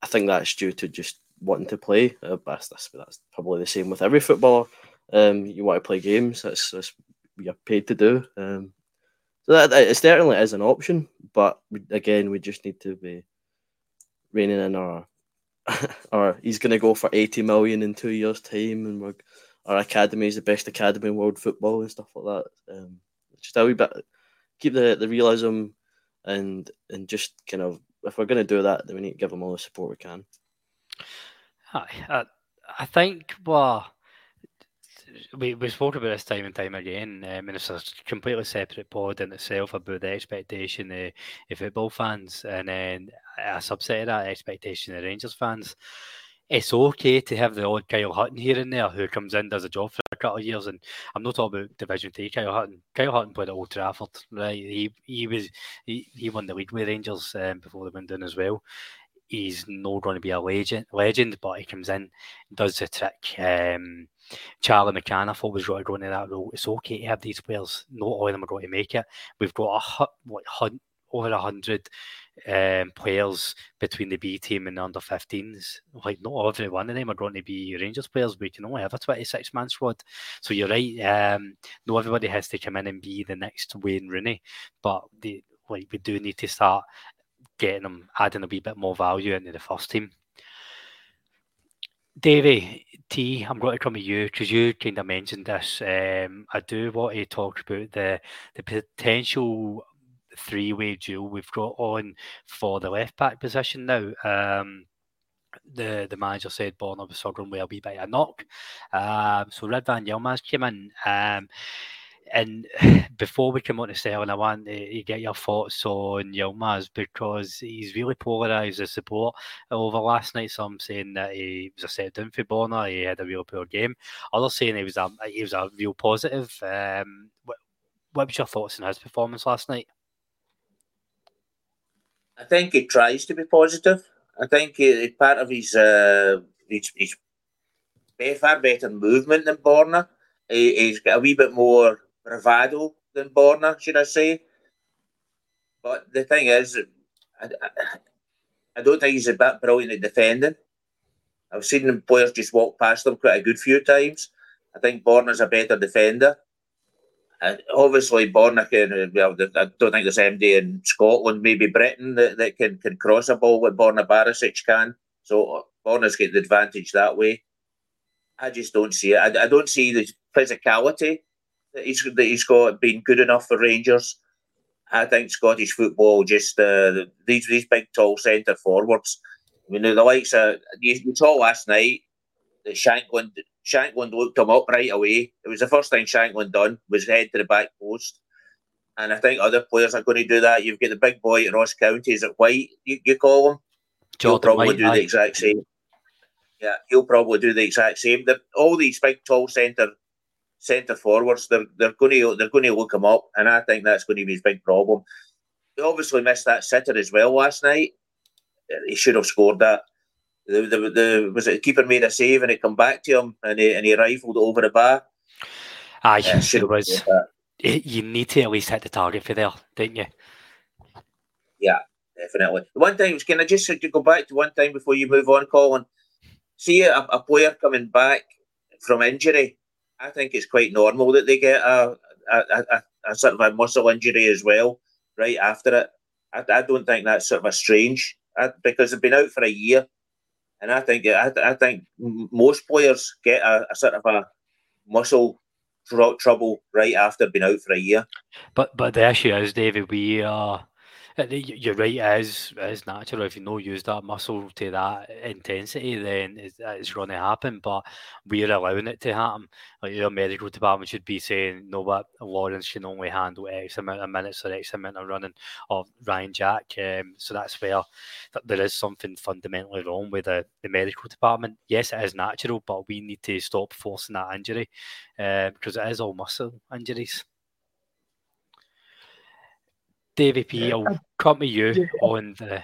I think that's due to just wanting to play. Uh, that's, that's, that's probably the same with every footballer. Um, you want to play games. That's, that's what you're paid to do. Um, so that, it certainly is an option, but we, again, we just need to be reining in our. *laughs* or he's going to go for eighty million in two years' time, and we're, our academy is the best academy in world football and stuff like that. Um, just a wee bit keep the, the realism and and just kind of if we're going to do that, then we need to give them all the support we can. I, I think well, we we spoke about this time and time again. I mean, it's a completely separate pod in itself about the expectation of, of football fans, and then a subset of that expectation of Rangers fans it's okay to have the odd Kyle Hutton here and there who comes in, does a job for a couple of years. And I'm not talking about Division Three Kyle Hutton. Kyle Hutton played at Old Trafford, right? He he was he, he won the league with Rangers um, before they went down as well. He's not going to be a legend, legend, but he comes in, does the trick. Um, Charlie McCann, I thought was going to that role. It's okay to have these players. Not all of them are going to make it. We've got a what, over a hundred um, players between the B team and the under 15s. Like, not every one of them are going to be Rangers players, We can only have a 26 man squad. So you're right. Um, not everybody has to come in and be the next Wayne Rooney, but the, like we do need to start getting them, adding a wee bit more value into the first team. Davey T, I'm going to come to you because you kind of mentioned this. Um, I do want to talk about the the potential three way duel we've got on for the left back position now. Um, the the manager said Borna was struggling with a wee bit of a knock. Um, so Ridvan Yilmaz came in. Um, and *sighs* before we come on to Sterling, I want to get your thoughts on Yilmaz because he's really polarised the support over last night. Some saying that he was a set down for Borna, he had a real poor game. Others saying he was a he was a real positive. Um, what, what was your thoughts on his performance last night? I think he tries to be positive. I think he, part of his uh, his, his far better movement than Borna. He, he's got a wee bit more bravado than Borna, should I say? But the thing is, I, I, I don't think he's a bit brilliant at defending. I've seen the players just walk past him quite a good few times. I think Borna's a better defender. Uh, obviously, Borna can. Well, I don't think there's MD in Scotland, maybe Britain, that, that can, can cross a ball what Borna Barisic can. So Borna's got the advantage that way. I just don't see it. I, I don't see the physicality that he's that he's got been good enough for Rangers. I think Scottish football just uh, these these big tall centre forwards. I mean, the likes of you, you saw last night that Shankland Shankland looked him up right away. It was the first thing Shankland done was head to the back post. And I think other players are going to do that. You've got the big boy at Ross County, is it White, you, you call him? Jordan he'll probably White, do the exact same. Yeah, he'll probably do the exact same. The, all these big tall centre centre forwards, they're they're going to they're going to look him up, and I think that's going to be his big problem. He obviously missed that sitter as well last night. He should have scored that the, the, the was it keeper made a save and it come back to him and he, and he rifled over the bar. Aye, yeah, it was. You need to at least hit the target for there, didn't you? Yeah, definitely. One time, can I just go back to one time before you move on, Colin? See a, a player coming back from injury. I think it's quite normal that they get a, a, a, a sort of a muscle injury as well right after it. I, I don't think that's sort of a strange I, because they've been out for a year and I think I, I think most players get a, a sort of a muscle trouble right after being out for a year. But but the issue is, David, we are you're right, it is, it is natural. If you know use that muscle to that intensity, then it's, it's going to happen. But we're allowing it to happen. Like your medical department should be saying, no, what Lawrence can only handle X amount of minutes or X amount of running of Ryan Jack. Um, so that's where there is something fundamentally wrong with the, the medical department. Yes, it is natural, but we need to stop forcing that injury uh, because it is all muscle injuries. Davy P, I'll come to you yeah. on the.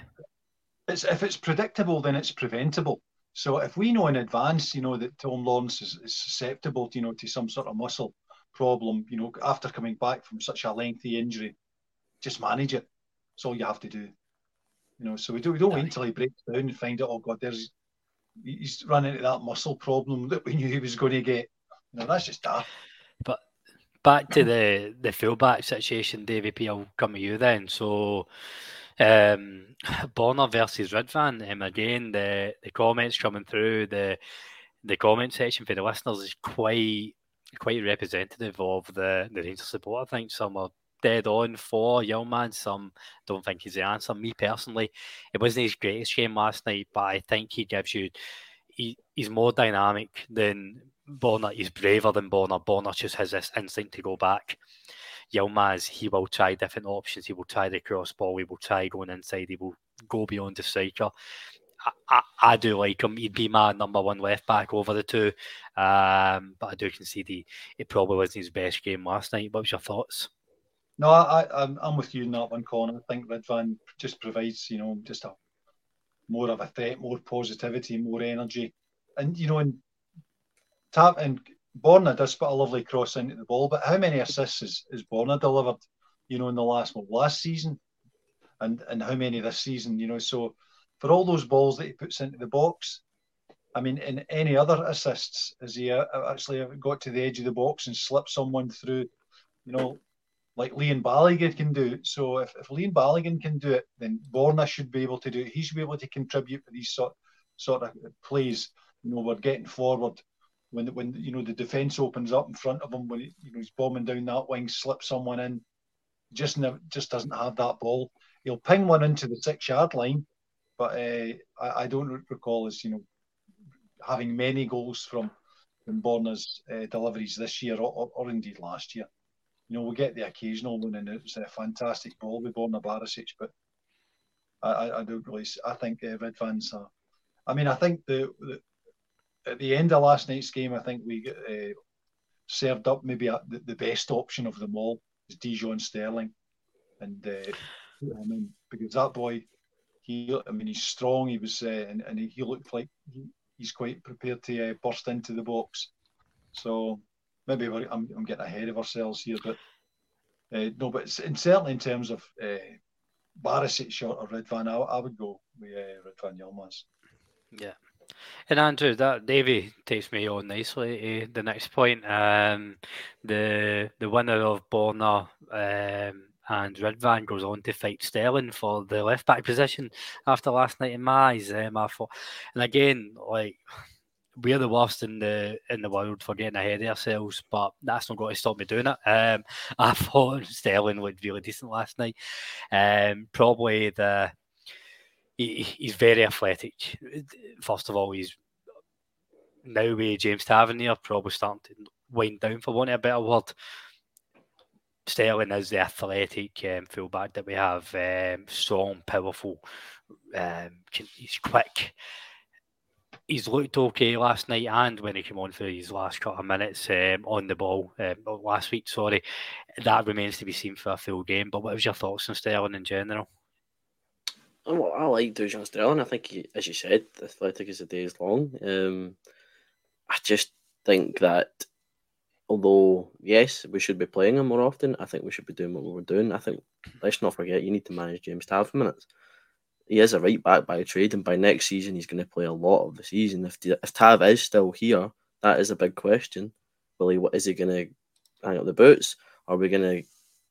It's, if it's predictable, then it's preventable. So if we know in advance, you know, that Tom Lawrence is, is susceptible, you know, to some sort of muscle problem, you know, after coming back from such a lengthy injury, just manage it. That's all you have to do. You know, so we don't we don't wait until he breaks down and find out, oh God, there's he's running into that muscle problem that we knew he was going to get. You know, that's just daft. Back to the the fullback situation, David P. I'll come to you then. So um, *sighs* Borna versus Ridvan, um, again, the, the comments coming through the the comment section for the listeners is quite quite representative of the the Rangers support. I think some are dead on for young man. Some don't think he's the answer. Me personally, it wasn't his greatest game last night, but I think he gives you he, he's more dynamic than Borna. is braver than Borna. Borna just has this instinct to go back. Yilmaz, he will try different options. He will try the cross ball. He will try going inside. He will go beyond the striker. I, I, I, do like him. He'd be my number one left back over the two. Um, but I do concede he, it probably wasn't his best game last night. What was your thoughts? No, I, I'm, I'm with you in that one, Colin. I think Ridvan just provides, you know, just a more of a threat, more positivity, more energy. And, you know, and tap and Borna does put a lovely cross into the ball, but how many assists has, has Borna delivered, you know, in the last well, last season? And and how many this season, you know, so for all those balls that he puts into the box, I mean, in any other assists, has he uh, actually got to the edge of the box and slipped someone through, you know, like Leon Balogun can do. So if, if Leon Balogun can do it, then Borna should be able to do it. He should be able to contribute to these sort, sort of plays. You know, we're getting forward when when you know the defence opens up in front of him when he, you know he's bombing down that wing, slips someone in, just never, just doesn't have that ball. He'll ping one into the six yard line, but uh, I, I, don't recall as you know having many goals from from Borna's uh, deliveries this year or, or, indeed last year. You know, we get the occasional one, and it's a fantastic ball with Borna Barisic, but I, I, don't really. I think uh, Ridvan's. Uh, I mean, I think the at the end of last night's game, I think we uh, served up maybe a, the, the, best option of them all is Dujon Sterling, and uh, I mean because that boy, he I mean he's strong. He was uh, and, and he looked like he, he's quite prepared to uh, burst into the box. So maybe I'm, I'm getting ahead of ourselves here, but uh, no, but in, certainly in terms of uh, Barisic or Ridvan, I, I would go with uh, Ridvan Yilmaz. Yeah. And Andrew, that Davy takes me on nicely to the next point. Um, the the winner of Borna um, and Ridvan goes on to fight Sterling for the left back position after last night in my eyes. Um, I thought, and again, like we're the worst in the in the world for getting ahead of ourselves, but that's not going to stop me doing it. Um, *laughs* I thought Sterling looked really decent last night. Um, probably the he, he's very athletic. First of all, he's now with James Tavernier probably starting to wind down for want of a better word. Sterling is the athletic um, fullback that we have, um, strong, powerful. Um, he's quick. He's looked okay last night, and when he came on for his last couple of minutes um, on the ball um, last week, sorry, that remains to be seen for a full game. But what was your thoughts on Sterling in general? Well, I like Dujon Sterling. I think, he, as you said, athletic as the day is long. Um, I just think that although yes, we should be playing him more often, I think we should be doing what we were doing. I think let's not forget you need to manage James Tav for minutes. He is a right back by trade, and by next season he's going to play a lot of the season. If if Tav is still here, that is a big question. Will he? What is he going to hang up the boots? Are we going to?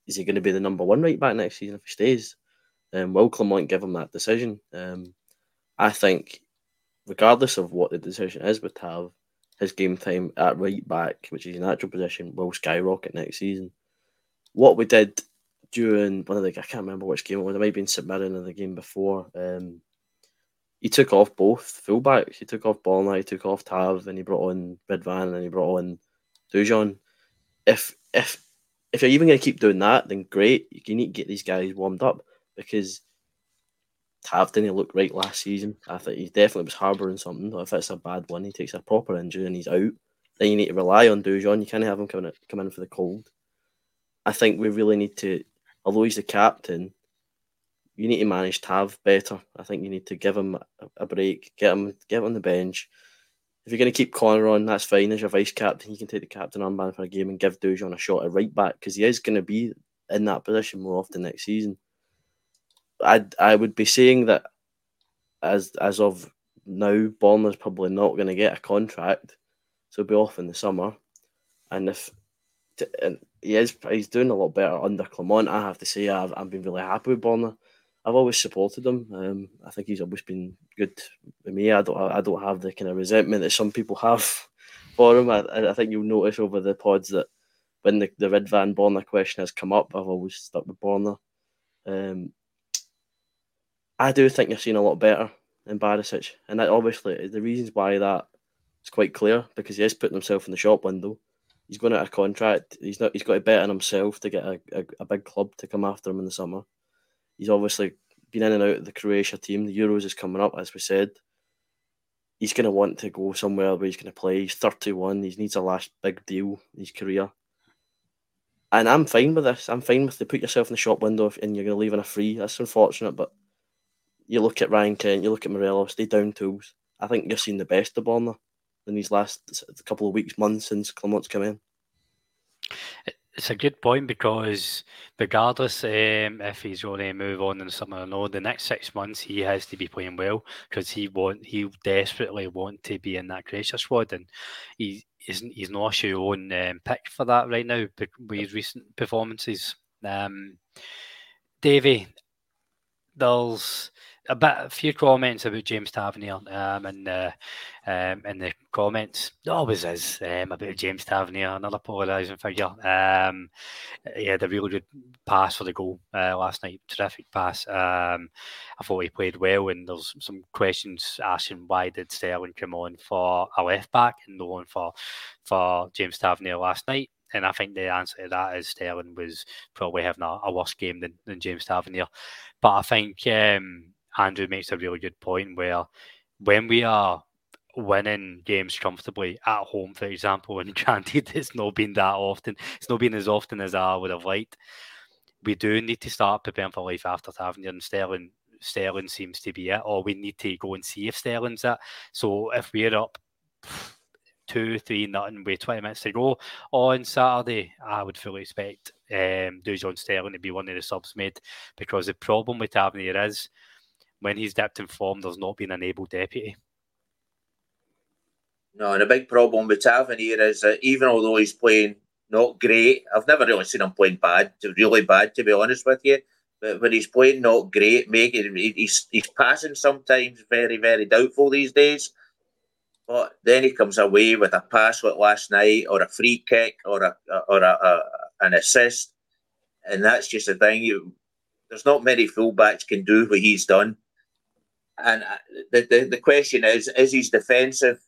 Is he going to be the number one right back next season if he stays? Um, will Clement give him that decision? Um, I think, regardless of what the decision is with Tav, his game time at right back, which is his natural position, will skyrocket next season. What we did during one of the, I can't remember which game it was, it might have been St in the game before. Um, he took off both fullbacks. He took off Borna, he took off Tav, and he brought on Ridvan, and he brought on Dujon. If if if you're even going to keep doing that, then great. You need to get these guys warmed up because Tav didn't look right last season. I think he definitely was harbouring something. If it's a bad one, he takes a proper injury and he's out. Then you need to rely on Dujon. You can't have him come in, come in for the cold. I think we really need to, although he's the captain, you need to manage Tav better. I think you need to give him a, a break, get him get him on the bench. If you're going to keep Connor on, that's fine. As your vice captain, you can take the captain armband for a game and give Dujon a shot at right back because he is going to be in that position more often next season. I I would be saying that as as of now, Borna's probably not going to get a contract, so he'll be off in the summer. And if and he is, he's doing a lot better under Clement. I have to say, I've I've been really happy with Borna. I've always supported him. Um, I think he's always been good with me. I don't I don't have the kind of resentment that some people have *laughs* for him. I, I think you'll notice over the pods that when the, the Ridvan Borna question has come up, I've always stuck with Borna. Um, I do think you're seeing a lot better in Barisic, and that obviously the reasons why that is quite clear because he is putting himself in the shop window. He's going out of contract. He's not. He's got to bet on himself to get a, a, a big club to come after him in the summer. He's obviously been in and out of the Croatia team. The Euros is coming up, as we said. He's going to want to go somewhere where he's going to play. He's 31. He needs a last big deal in his career. And I'm fine with this. I'm fine with to put yourself in the shop window and you're going to leave on a free. That's unfortunate, but you look at Ryan Kent, you look at Morelos, they down tools. I think you're seeing the best of Borna in these last couple of weeks, months since Clement's come in. It's a good point because regardless um, if he's going to move on in the summer or no, the next six months he has to be playing well because he want he desperately want to be in that Croatia squad and he isn't he's not his own um, pick for that right now with his recent performances. Um, Davy, there's a bit, a few comments about James Tavernier, um, and uh, um, in the comments, There always is um, about James Tavernier, another polarising figure. Um, he had a really good pass for the goal uh, last night, terrific pass. Um, I thought he played well, and there's some questions asking why did Sterling come on for a left back and no one for for James Tavernier last night. And I think the answer to that is Sterling was probably having a, a worse game than, than James Tavernier. But I think um, Andrew makes a really good point where when we are winning games comfortably at home, for example, and granted it's not been that often, it's not been as often as I would have liked. We do need to start preparing for life after Tavernier and Sterling. Sterling seems to be it, or we need to go and see if Sterling's it. So if we're up *sighs* two, three, nothing with 20 minutes to go on Saturday, I would fully expect um, Dujon Sterling to be one of the subs made because the problem with Tavernier is when he's dipped in form, there's not been an able deputy. No, and a big problem with Tavernier is that even although he's playing not great, I've never really seen him playing bad, really bad, to be honest with you. But when he's playing not great, making he's he's passing sometimes very very doubtful these days. But then he comes away with a pass like last night, or a free kick, or a or a, a an assist, and that's just the thing. You, there's not many fullbacks can do what he's done. And uh, the, the, the question is, is his defensive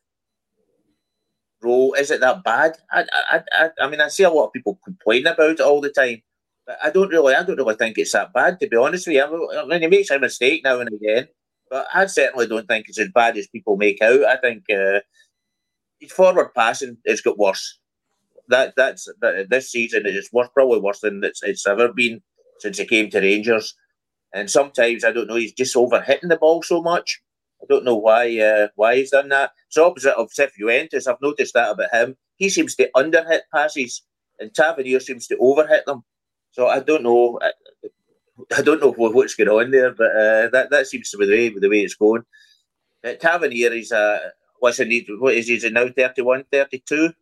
role, is it that bad? I, I, I, I mean, I see a lot of people complain about it all the time, but I don't really, I don't really think it's that bad, to be honest with you. I mean, he makes a mistake now and again, but I certainly don't think it's as bad as people make out. I think uh, his forward passing has got worse. That that's that, this season is worse, probably worse than it's, it's ever been since he came to Rangers. And sometimes I don't know, he's just over hitting the ball so much. I don't know why uh, why he's done that. It's opposite of Cifuentes. I've noticed that about him. He seems to underhit passes, and Tavernier seems to overhit them. So I don't know. I, I don't know what's going on there, but uh, that that seems to be the way the way it's going. Uh, Tavernier is a uh, what's he? need? What is he now? 31, 32?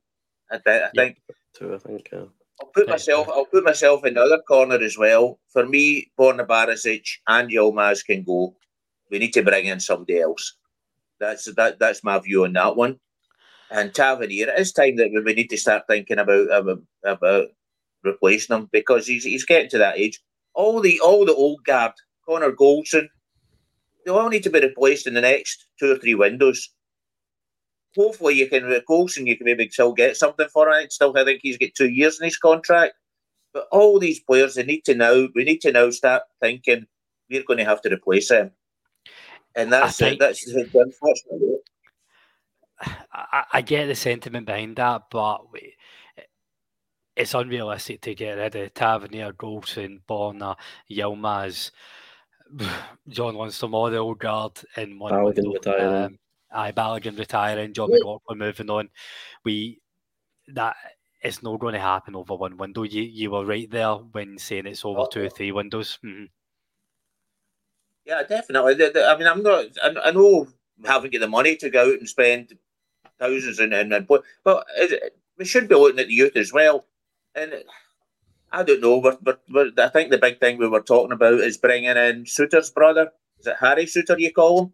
I, I think. Two, I think. Yeah. I'll put myself. I'll put myself in the other corner as well. For me, Borna Barisic and Yilmaz can go. We need to bring in somebody else. That's that. That's my view on that one. And Tavernier, it is time that we need to start thinking about about, about replacing him because he's he's getting to that age. All the all the old guard, Connor Goldson, they all need to be replaced in the next two or three windows hopefully you can with Goldson, you can maybe still get something for it. Still, I think he's got two years in his contract. But all these players, they need to know. We need to now start thinking we're going to have to replace him, and that's think, that's unfortunate. I, I, get the sentiment behind that, but we, it's unrealistic to get rid of Tavernier, Goldson, Borna, Yilmaz *sighs* John wants some more the old guard in one Balogun window. retiring. Um, aye, Balogun retiring, John McLaughlin moving on. We that it's not going to happen over one window. You you were right there when saying it's over two or three windows. Mhm. Yeah, definitely. The- the- I mean, I'm not. I, I know we haven't got the money to go out and spend thousands and and, and but but it, we should be looking at the youth as well. And I don't know, but but but I think the big thing we were talking about is bringing in Souttar's brother. Is it Harry Souttar? You call him?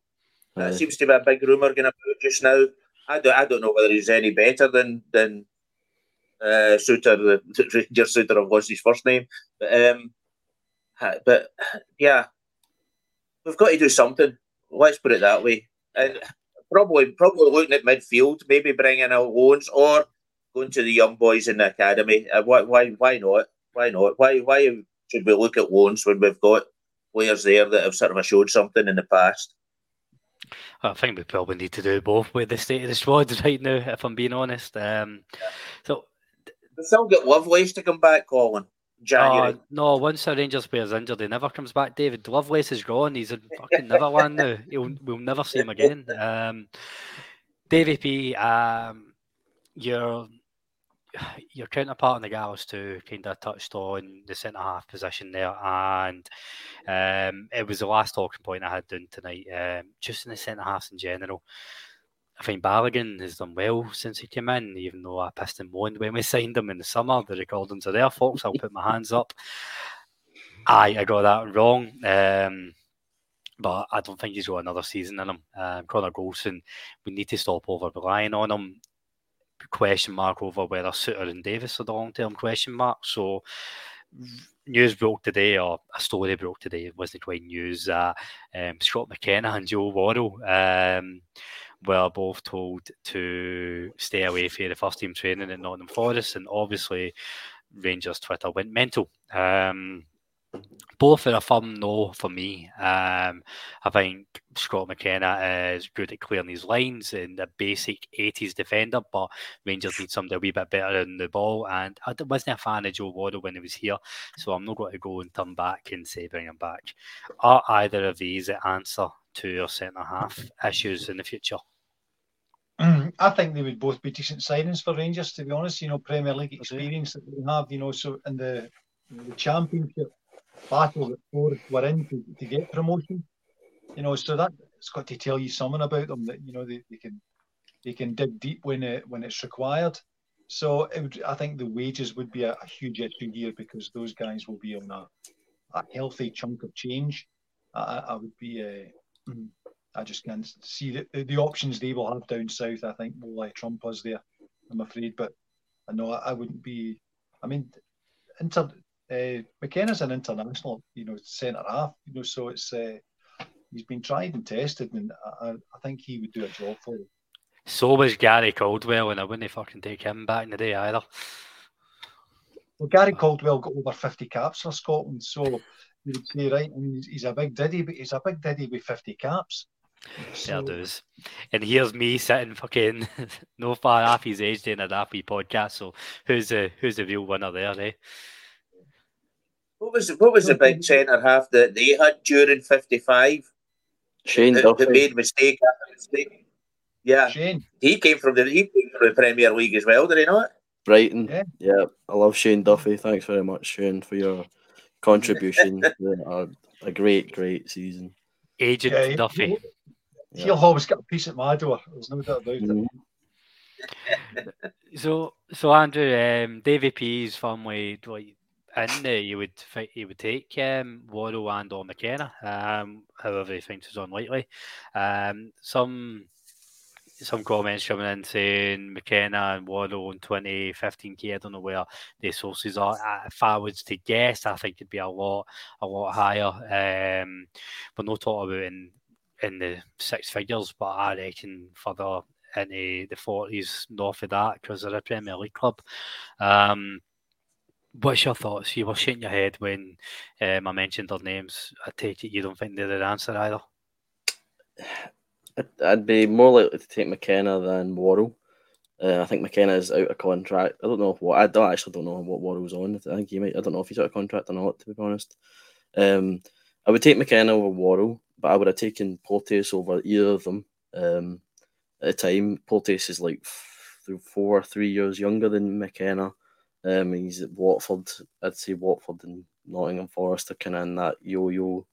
That Aye. seems to be a big rumor going about just now. I don't, I don't know whether he's any better than than uh, Souttar, *laughs* the Ranger Souttar. I've his first name, but um, but yeah, we've got to do something. Let's put it that way, and probably probably looking at midfield, maybe bringing out loans or going to the young boys in the academy. Uh, why why why not? Why not? Why why should we look at loans when we've got players there that have sort of showed something in the past? I think we probably need to do both with the state of the squad *laughs* right now, if I'm being honest. Um, so We've still got Lovelace to come back, Colin. January. Uh, no, once a Rangers player's injured, he never comes back. David Lovelace is gone. He's in fucking Neverland now. He'll, we'll never see him again. Um, Davy P, um, your *sighs* your counterpart in the Gallows too kind of touched on the centre half position there, and um, it was the last talking point I had done tonight. Um, just in the centre halves in general. I think Balogun has done well since he came in, even though I pissed and moaned when we *laughs* signed him in the summer. The recordings are there, folks. I'll put my hands up. I I got that wrong. Um, but I don't think he's got another season in him. Um, Connor Goldson, we need to stop over relying on him. Question mark over whether Souttar and Davies are the long term question mark. So, news broke today, or a story broke today. It wasn't quite news. Uh, um, Scott McKenna and Joe Worrall um, were both told to stay away from the first team training at Nottingham Forest, and obviously Rangers Twitter went mental. Um, both are a firm no for me. Um, I think Scott McKenna is good at clearing these lines and a basic 80s defender, but Rangers need somebody a wee bit better in the ball. And I wasn't a fan of Joe Worrall when he was here, so I'm not going to go and turn back and say bring him back. Are either of these the answer to your centre half issues in the future? I think they would both be decent signings for Rangers, to be honest. You know, Premier League experience that they have, you know, so in the, the championship battle that Ford were in to, to get promotion, you know, so that it's got to tell you something about them that, you know, they, they can they can dig deep when it when it's required. So it would, I think the wages would be a, a huge issue here because those guys will be on a, a healthy chunk of change. I, I would be uh, I just can't see the, the, options they will have down south. I think will uh, trump us there. I'm afraid, but I know I, I wouldn't be. I mean, inter uh, McKenna's an international, you know, centre half. You know, so it's uh, he's been tried and tested, and I, I think he would do a job for. So was Gary Caldwell, and I wouldn't fucking take him back in the day either. Well, Gary Caldwell got over 50 caps for Scotland, so you would say, right, I mean, he's, a big diddy, but he's a big diddy with 50 caps. So, dues. And here's me sitting fucking *laughs* no far off his age doing a daffy podcast. So who's the who's the real winner there, eh? What was what was the big centre half that they had during fifty five? Shane That, Duffy. that made mistake after mistake. Yeah, Shane, he came from the he came from the Premier League as well, did he not? Brighton. Yeah. Yeah. I love Shane Duffy. Thanks very much, Shane, for your contribution. *laughs* A, a great, great season. Agent Yeah, he- Duffy. he'll always get a piece at my door. There's no doubt about it. Mhm. So so Andrew, um, Davy P's family do like in there, you would fi- you would take um, and or McKenna. Um, however, he thinks it's unlikely. Um, some some comments coming in saying McKenna and Worrall in 2015k. I don't know where the sources are. If I was to guess, I think it'd be a lot a lot higher. Um, but no talk about in in the six figures, but I reckon further into the forties north of that because they're a Premier League club. Um, what's your thoughts? You were shaking your head when um, I mentioned their names. I take it you don't think they're the answer either. I'd, be more likely to take McKenna than Worrall. Uh, I think McKenna is out of contract. I don't know what I don't actually don't know what Worrall's on. I think he might. I don't know if he's out of contract or not. To be honest, um, I would take McKenna over Worrall, but I would have taken Porteous over either of them. Um, at the time, Porteous is like f- four or three years younger than McKenna. Um, he's at Watford. I'd say Watford and Nottingham Forest are kind of in that yo-yo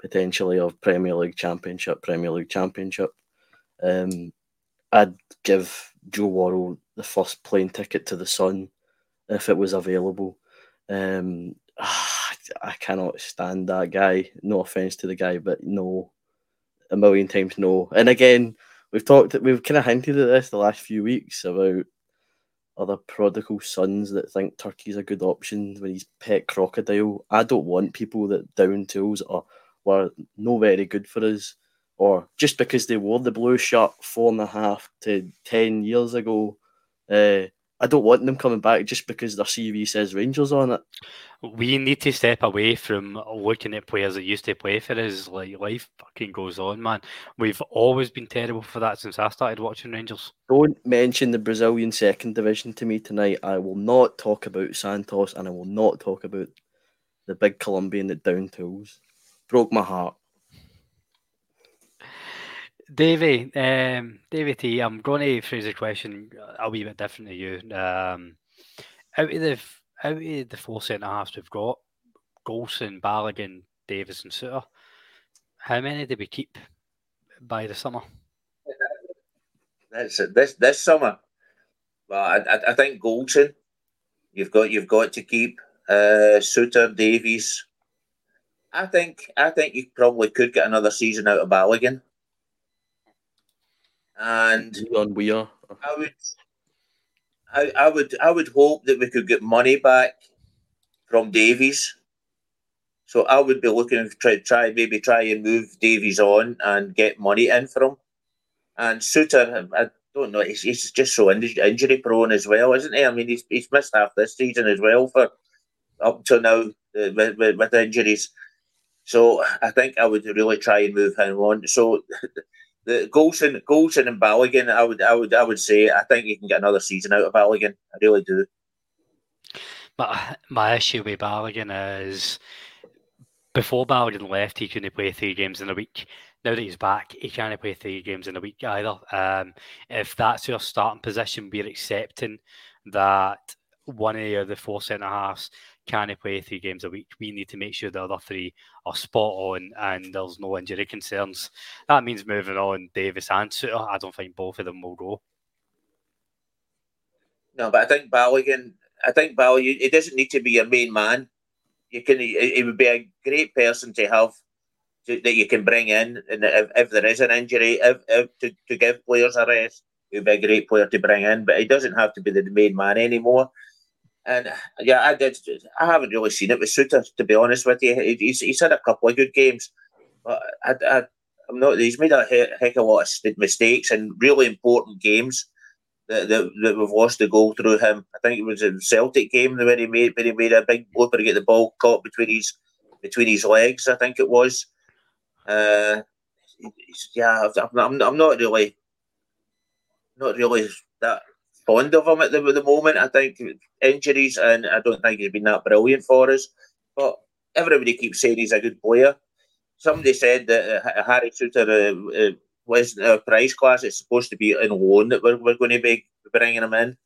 potentially of Premier League Championship, Premier League Championship. Um, I'd give Joe Worrall the first plane ticket to the Sun if it was available. Um, *sighs* I cannot stand that guy. No offense to the guy, but no, a million times no. And again, we've talked, we've kind of hinted at this the last few weeks about other prodigal sons that think Turkey's a good option when he's pet crocodile. I don't want people that down tools are were no very good for us, or just because they wore the blue shirt four and a half to ten years ago. Uh, I don't want them coming back just because their CV says Rangers on it. We need to step away from looking at players that used to play for us. Like life fucking goes on, man. We've always been terrible for that since I started watching Rangers. Don't mention the Brazilian second division to me tonight. I will not talk about Santos and I will not talk about the big Colombian that down tools. Broke my heart. Davey, um, Davey T, I'm going to phrase the question a wee bit different to you. Um, out of the out of the four centre halves we've got, Goldson, Balogun, Davies, and Souttar. How many do we keep by the summer? That's it. This this summer. Well, I, I, think Goldson. You've got you've got to keep uh, Souttar, Davies. I think I think you probably could get another season out of Balogun. And on we are. I would, I, I would, I would hope that we could get money back from Davies. So I would be looking to try, try maybe try and move Davies on and get money in for him. And Souttar, I don't know, he's, he's just so injury prone as well, isn't he? I mean, he's, he's missed half this season as well for up to now uh, with, with, with injuries. So I think I would really try and move him on. So *laughs* the Goldson, Goldson and Balogun, I would, I would, I would say, I think you can get another season out of Balogun. I really do. But my issue with Balogun is before Balogun left, he couldn't play three games in a week. Now that he's back, he can't play three games in a week either. Um, if that's your starting position, we're accepting that one of the four centre halves can he play three games a week? We need to make sure the other three are spot on and there's no injury concerns. That means moving on Davies and Souttar. I don't think both of them will go. No, but I think Balogun, I think Balogun, it doesn't need to be your main man. You can, it, would be a great person to have to, that you can bring in, and if, if there is an injury, if, if to, to give players a rest, he would be a great player to bring in. But he doesn't have to be the main man anymore. And yeah, I did. I haven't really seen it with Souttar, to be honest with you. He's, he's had a couple of good games, but I, I, I'm not. He's made a heck of a lot of mistakes in really important games that, that, that we've lost the goal through him. I think it was a Celtic game where he made where he made a big blow to get the ball caught between his between his legs. I think it was. Uh, yeah, I'm, I'm not really, not really that fond of him at the, the moment. I think injuries, and I don't think he's been that brilliant for us. But everybody keeps saying he's a good player. Somebody said that uh, Harry Souttar uh, uh, was a price class. It's supposed to be in loan that we're, we're going to be bringing him in.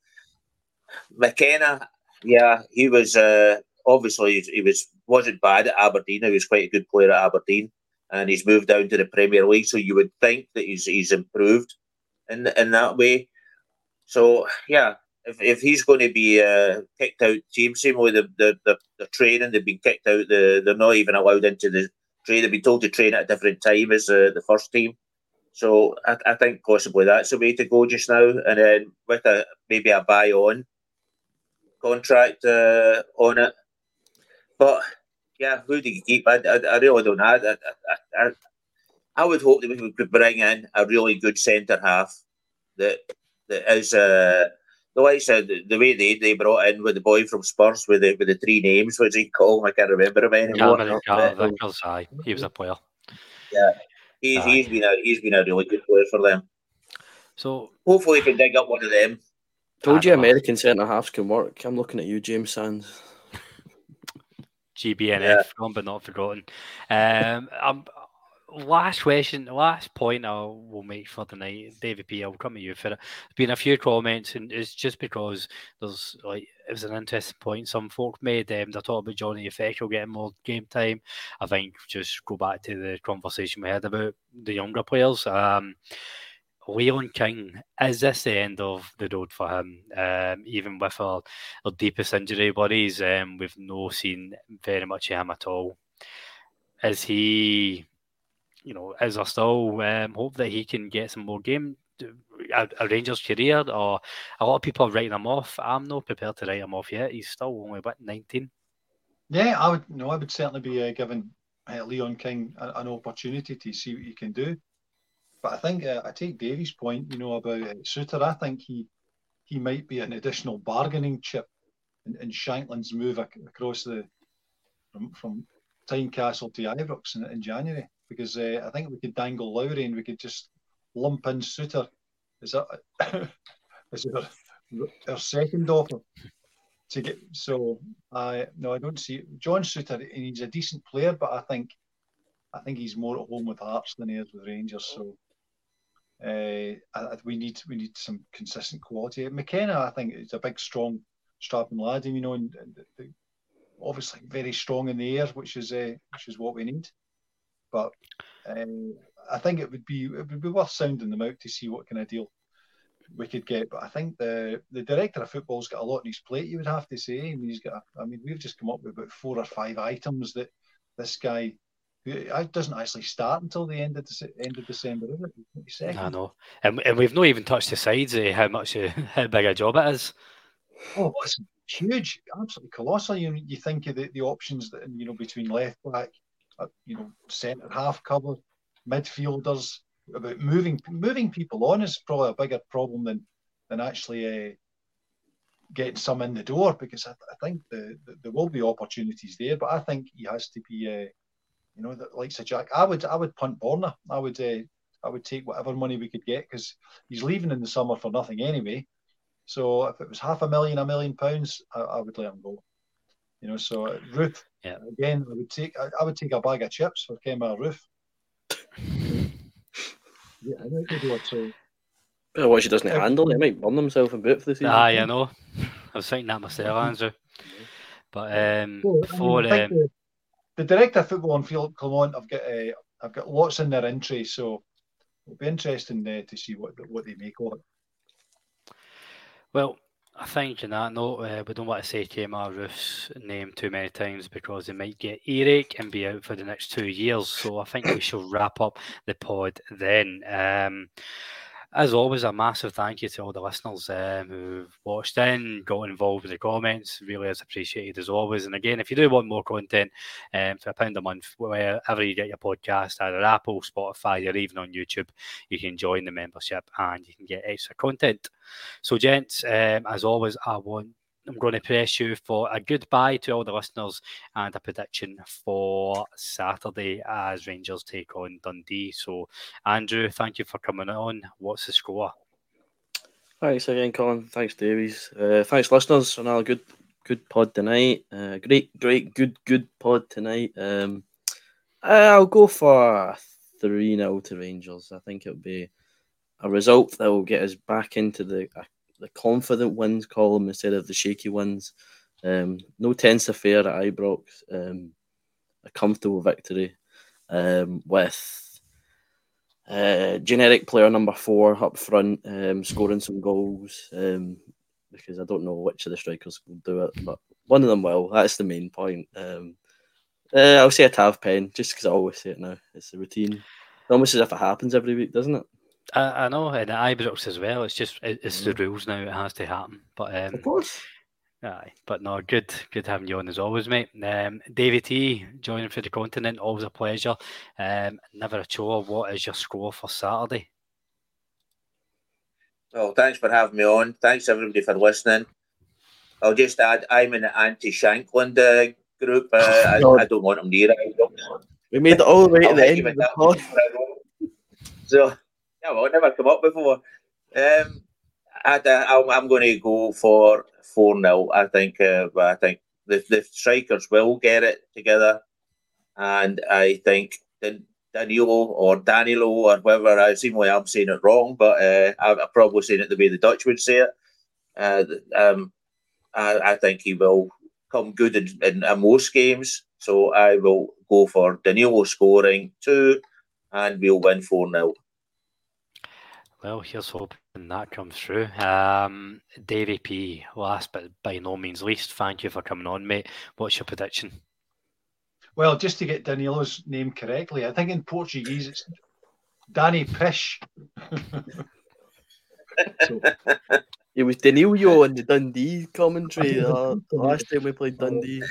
McKenna, yeah, he was uh, obviously he was wasn't bad at Aberdeen. He was quite a good player at Aberdeen, and he's moved down to the Premier League. So you would think that he's he's improved in in that way. So yeah, if, if he's going to be uh, kicked out, team same way the, the, the, the training they've been kicked out, the, they're not even allowed into the train. They've been told to train at a different time as uh, the first team. So I, I think possibly that's the way to go just now, and then with a maybe a buy on contract uh, on it. But yeah, who do you keep? I, I, I really don't know. I, I, I, I would hope that we could bring in a really good centre half that that is uh, the way I said the way they, they brought in with the boy from Spurs with the with the three names. What's he called? I can't remember him anymore. Cameron aye, he was a player. Yeah, he's, he's been a he's been a really good player for them. So hopefully, we can dig up one of them. Told you American centre halves can work. I'm looking at you, James Sands. GBNF, yeah. gone but not forgotten. Um, I'm last question, the last point I will make for the night, David P. I'll come to you for it. There's been a few comments, and it's just because there's like it was an interesting point some folk made. Um, they talk about Johnny Yfeko getting more game time. I think just go back to the conversation we had about the younger players. Um, Leon King, is this the end of the road for him? Um, even with our, our deepest injury worries, um, we've no seen very much of him at all. Is he you know, is there still um, hope that he can get some more game? A, a, Rangers career, or a lot of people are writing him off. I'm not prepared to write him off yet. He's still only about 19. Yeah, I would. No, I would certainly be uh, giving uh, Leon King a, an opportunity to see what he can do. But I think uh, I take Davy's point, you know, about uh, Souttar. I think he he might be an additional bargaining chip in, in Shankland's move ac- across the from from Tynecastle to Ibrox in, in January because uh, I think we could dangle Lowry and we could just lump in Souttar as, a, as our, our second offer to get. So I no, I don't see it. John Souttar. He's a decent player, but I think I think he's more at home with Hearts than he is with Rangers. So uh, we need we need some consistent quality. McKenna, I think, is a big, strong, strapping lad, you know, and, and obviously very strong in the air, which is uh, which is what we need. But um, I think it would be it would be worth sounding them out to see what kind of deal we could get. But I think the the director of football's got a lot on his plate. You would have to say. I mean, he's got. A, I mean, we've just come up with about four or five items that this guy it doesn't actually start until the end of the end of December, is it? I know, and, and we've not even touched the sides of how much uh, *laughs* how big a job it is. Oh, it's huge, absolutely colossal. You you think of the, the options that you know between left back, you know, centre half cover, midfielders. About moving moving people on is probably a bigger problem than than actually uh, getting some in the door because I, I think the, the, there will be opportunities there. But I think he has to be, uh, you know, the likes Jack. I would I would punt Borna. I would uh, I would take whatever money we could get because he's leaving in the summer for nothing anyway. So if it was half a million, a million pounds, I, I would let him go. You know, so uh, Roofe yeah. again, I would take I, I, would take a bag of chips for Kemar Roofe. *laughs* yeah, I think do it so. But what she doesn't handle, he might burn himself in boot for the season. Ah, yeah, I know. *laughs* I was thinking that myself, Andrew. But um, well, before I mean, um, the, the, director of football and Philip Clement, I've got uh, I've got lots in their entry, so it'll be interesting uh, to see what what they make of it. Well, I think in that note, uh, we don't want to say Kemar Roofe's name too many times because he might get earache and be out for the next two years. So I think we should wrap up the pod then. Um, as always, a massive thank you to all the listeners um, who've watched in, got involved with the comments. Really is appreciated as always. And again, if you do want more content um, for a pound a month, wherever you get your podcast, either Apple, Spotify, or even on YouTube, you can join the membership and you can get extra content. So, gents, um, as always, I want I'm going to press you for a goodbye to all the listeners and a prediction for Saturday as Rangers take on Dundee. So, Andrew, thank you for coming on. What's the score? Thanks again, Colin. Thanks, Davies. Uh, thanks, listeners. Another good, good pod tonight. Uh, great, great, good, good pod tonight. Um, I'll go for three 0 to Rangers. I think it'll be a result that will get us back into the the confident wins column instead of the shaky ones. Um, no tense affair at Ibrox. Um, a comfortable victory um, with uh, generic player number four up front, um, scoring some goals. Um, because I don't know which of the strikers will do it, but one of them will. That's the main point. Um, uh, I'll say a Tav pen just because I always say it now. It's a routine. Almost as if it happens every week, doesn't it? I, I know, and Ibrox as well. It's just it's the mm. rules now. It has to happen. But um, of course. Aye, but no, good, good having you on as always, mate. Um, David T joining for the continent, always a pleasure. Um, never a chore. What is your score for Saturday? Well, thanks for having me on. Thanks everybody for listening. I'll just add, I'm in the anti-Shankland uh, group. Uh, *laughs* I, I, don't want him near it. We made it all the way to the end of the pod. So yeah, well, never come up before. Um, I, am going to go for four 0 I think. Uh, I think the, the strikers will get it together. And I think Danilo or Danilo or whoever, I seem like I'm saying it wrong, but uh, I'm probably saying it the way the Dutch would say it. Uh, um, I, I, think he will come good in, in, in, most games. So I will go for Danilo scoring two and we'll win 4 0. Well, here's hoping that comes through. Um, Davy P, last but by no means least, thank you for coming on, mate. What's your prediction? Well, just to get Danilo's name correctly, I think in Portuguese it's Danny Pish. *laughs* so. It was Danilo on the Dundee commentary *laughs* uh, last time we played Dundee.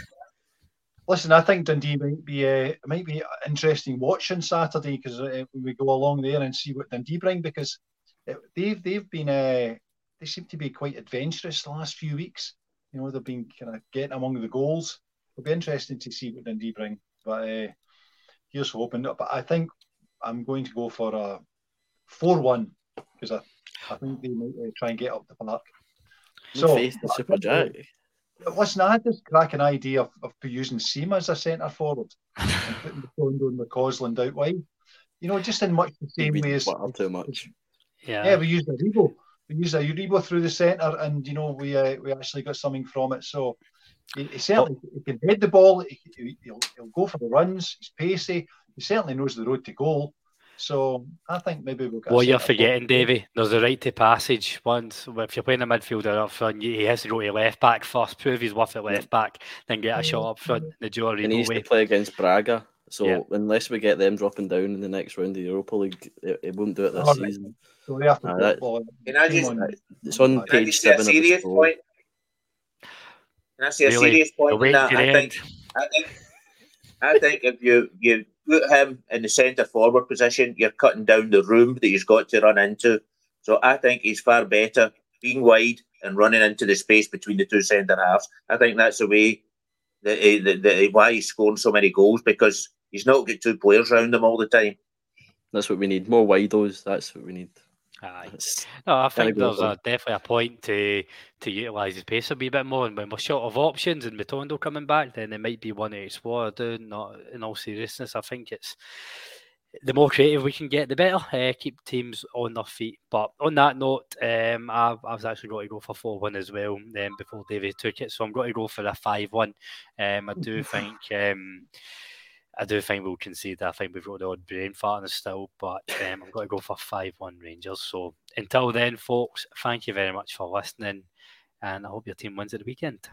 Listen, I think Dundee might be uh, might be interesting watching Saturday because uh, we go along there and see what Dundee bring because they've they've been uh, they seem to be quite adventurous the last few weeks. You know, they've been kind of getting among the goals it'll be interesting to see what Dundee bring. But uh, here's hoping. But I think I'm going to go for a 4 1 because I, I think they might uh, try and get up the park. So, Super Jack. Listen, I had this cracking idea of, of using Sima as a centre forward *laughs* and putting the Kondo and McCausland out wide. You know, just in much the same way as. Too much. Yeah. yeah, we used a Rebo. We used a Rebo through the centre, and you know we uh, we actually got something from it. So he, he certainly he can head the ball. He, will he'll go for the runs. He's pacey. He certainly knows the road to goal. So I think maybe we'll get. well, you're forgetting, Davy, there's a rite to passage. Once if you're playing a midfielder up front, he has to go to left back first, prove he's worth it left back, then get a shot up front. The jury. And he needs way. to play against Braga. So yeah. unless we get them dropping down in the next round of the Europa League, it, it won't do it this season. So we have to uh, that, Can I just, it's on page seven of the point? Can I say really? a serious point? That? I think, I think, I think if you you put him in the centre forward position, you're cutting down the room that he's got to run into. So I think he's far better being wide and running into the space between the two centre halves. I think that's the way that, that, that why he's scoring so many goals because he's not got two players around him all the time. That's what we need. More widos. That's what we need. Aye. No, I think there's a, definitely a point to to utilise his pace a wee bit more. And when we're short of options and Matondo coming back, then it might be one to explore. Do not in all seriousness. I think it's the more creative we can get, the better. Uh, keep teams on their feet. But on that note, um, I, I was actually going to go for four one as well. Um, before David took it, so I'm going to go for a five one. Um, I do *laughs* think. Um, I do think we'll concede. I think we've got the odd brain fart in still, but um, I'm going to go for 5 1 Rangers. So until then, folks, thank you very much for listening, and I hope your team wins at the weekend.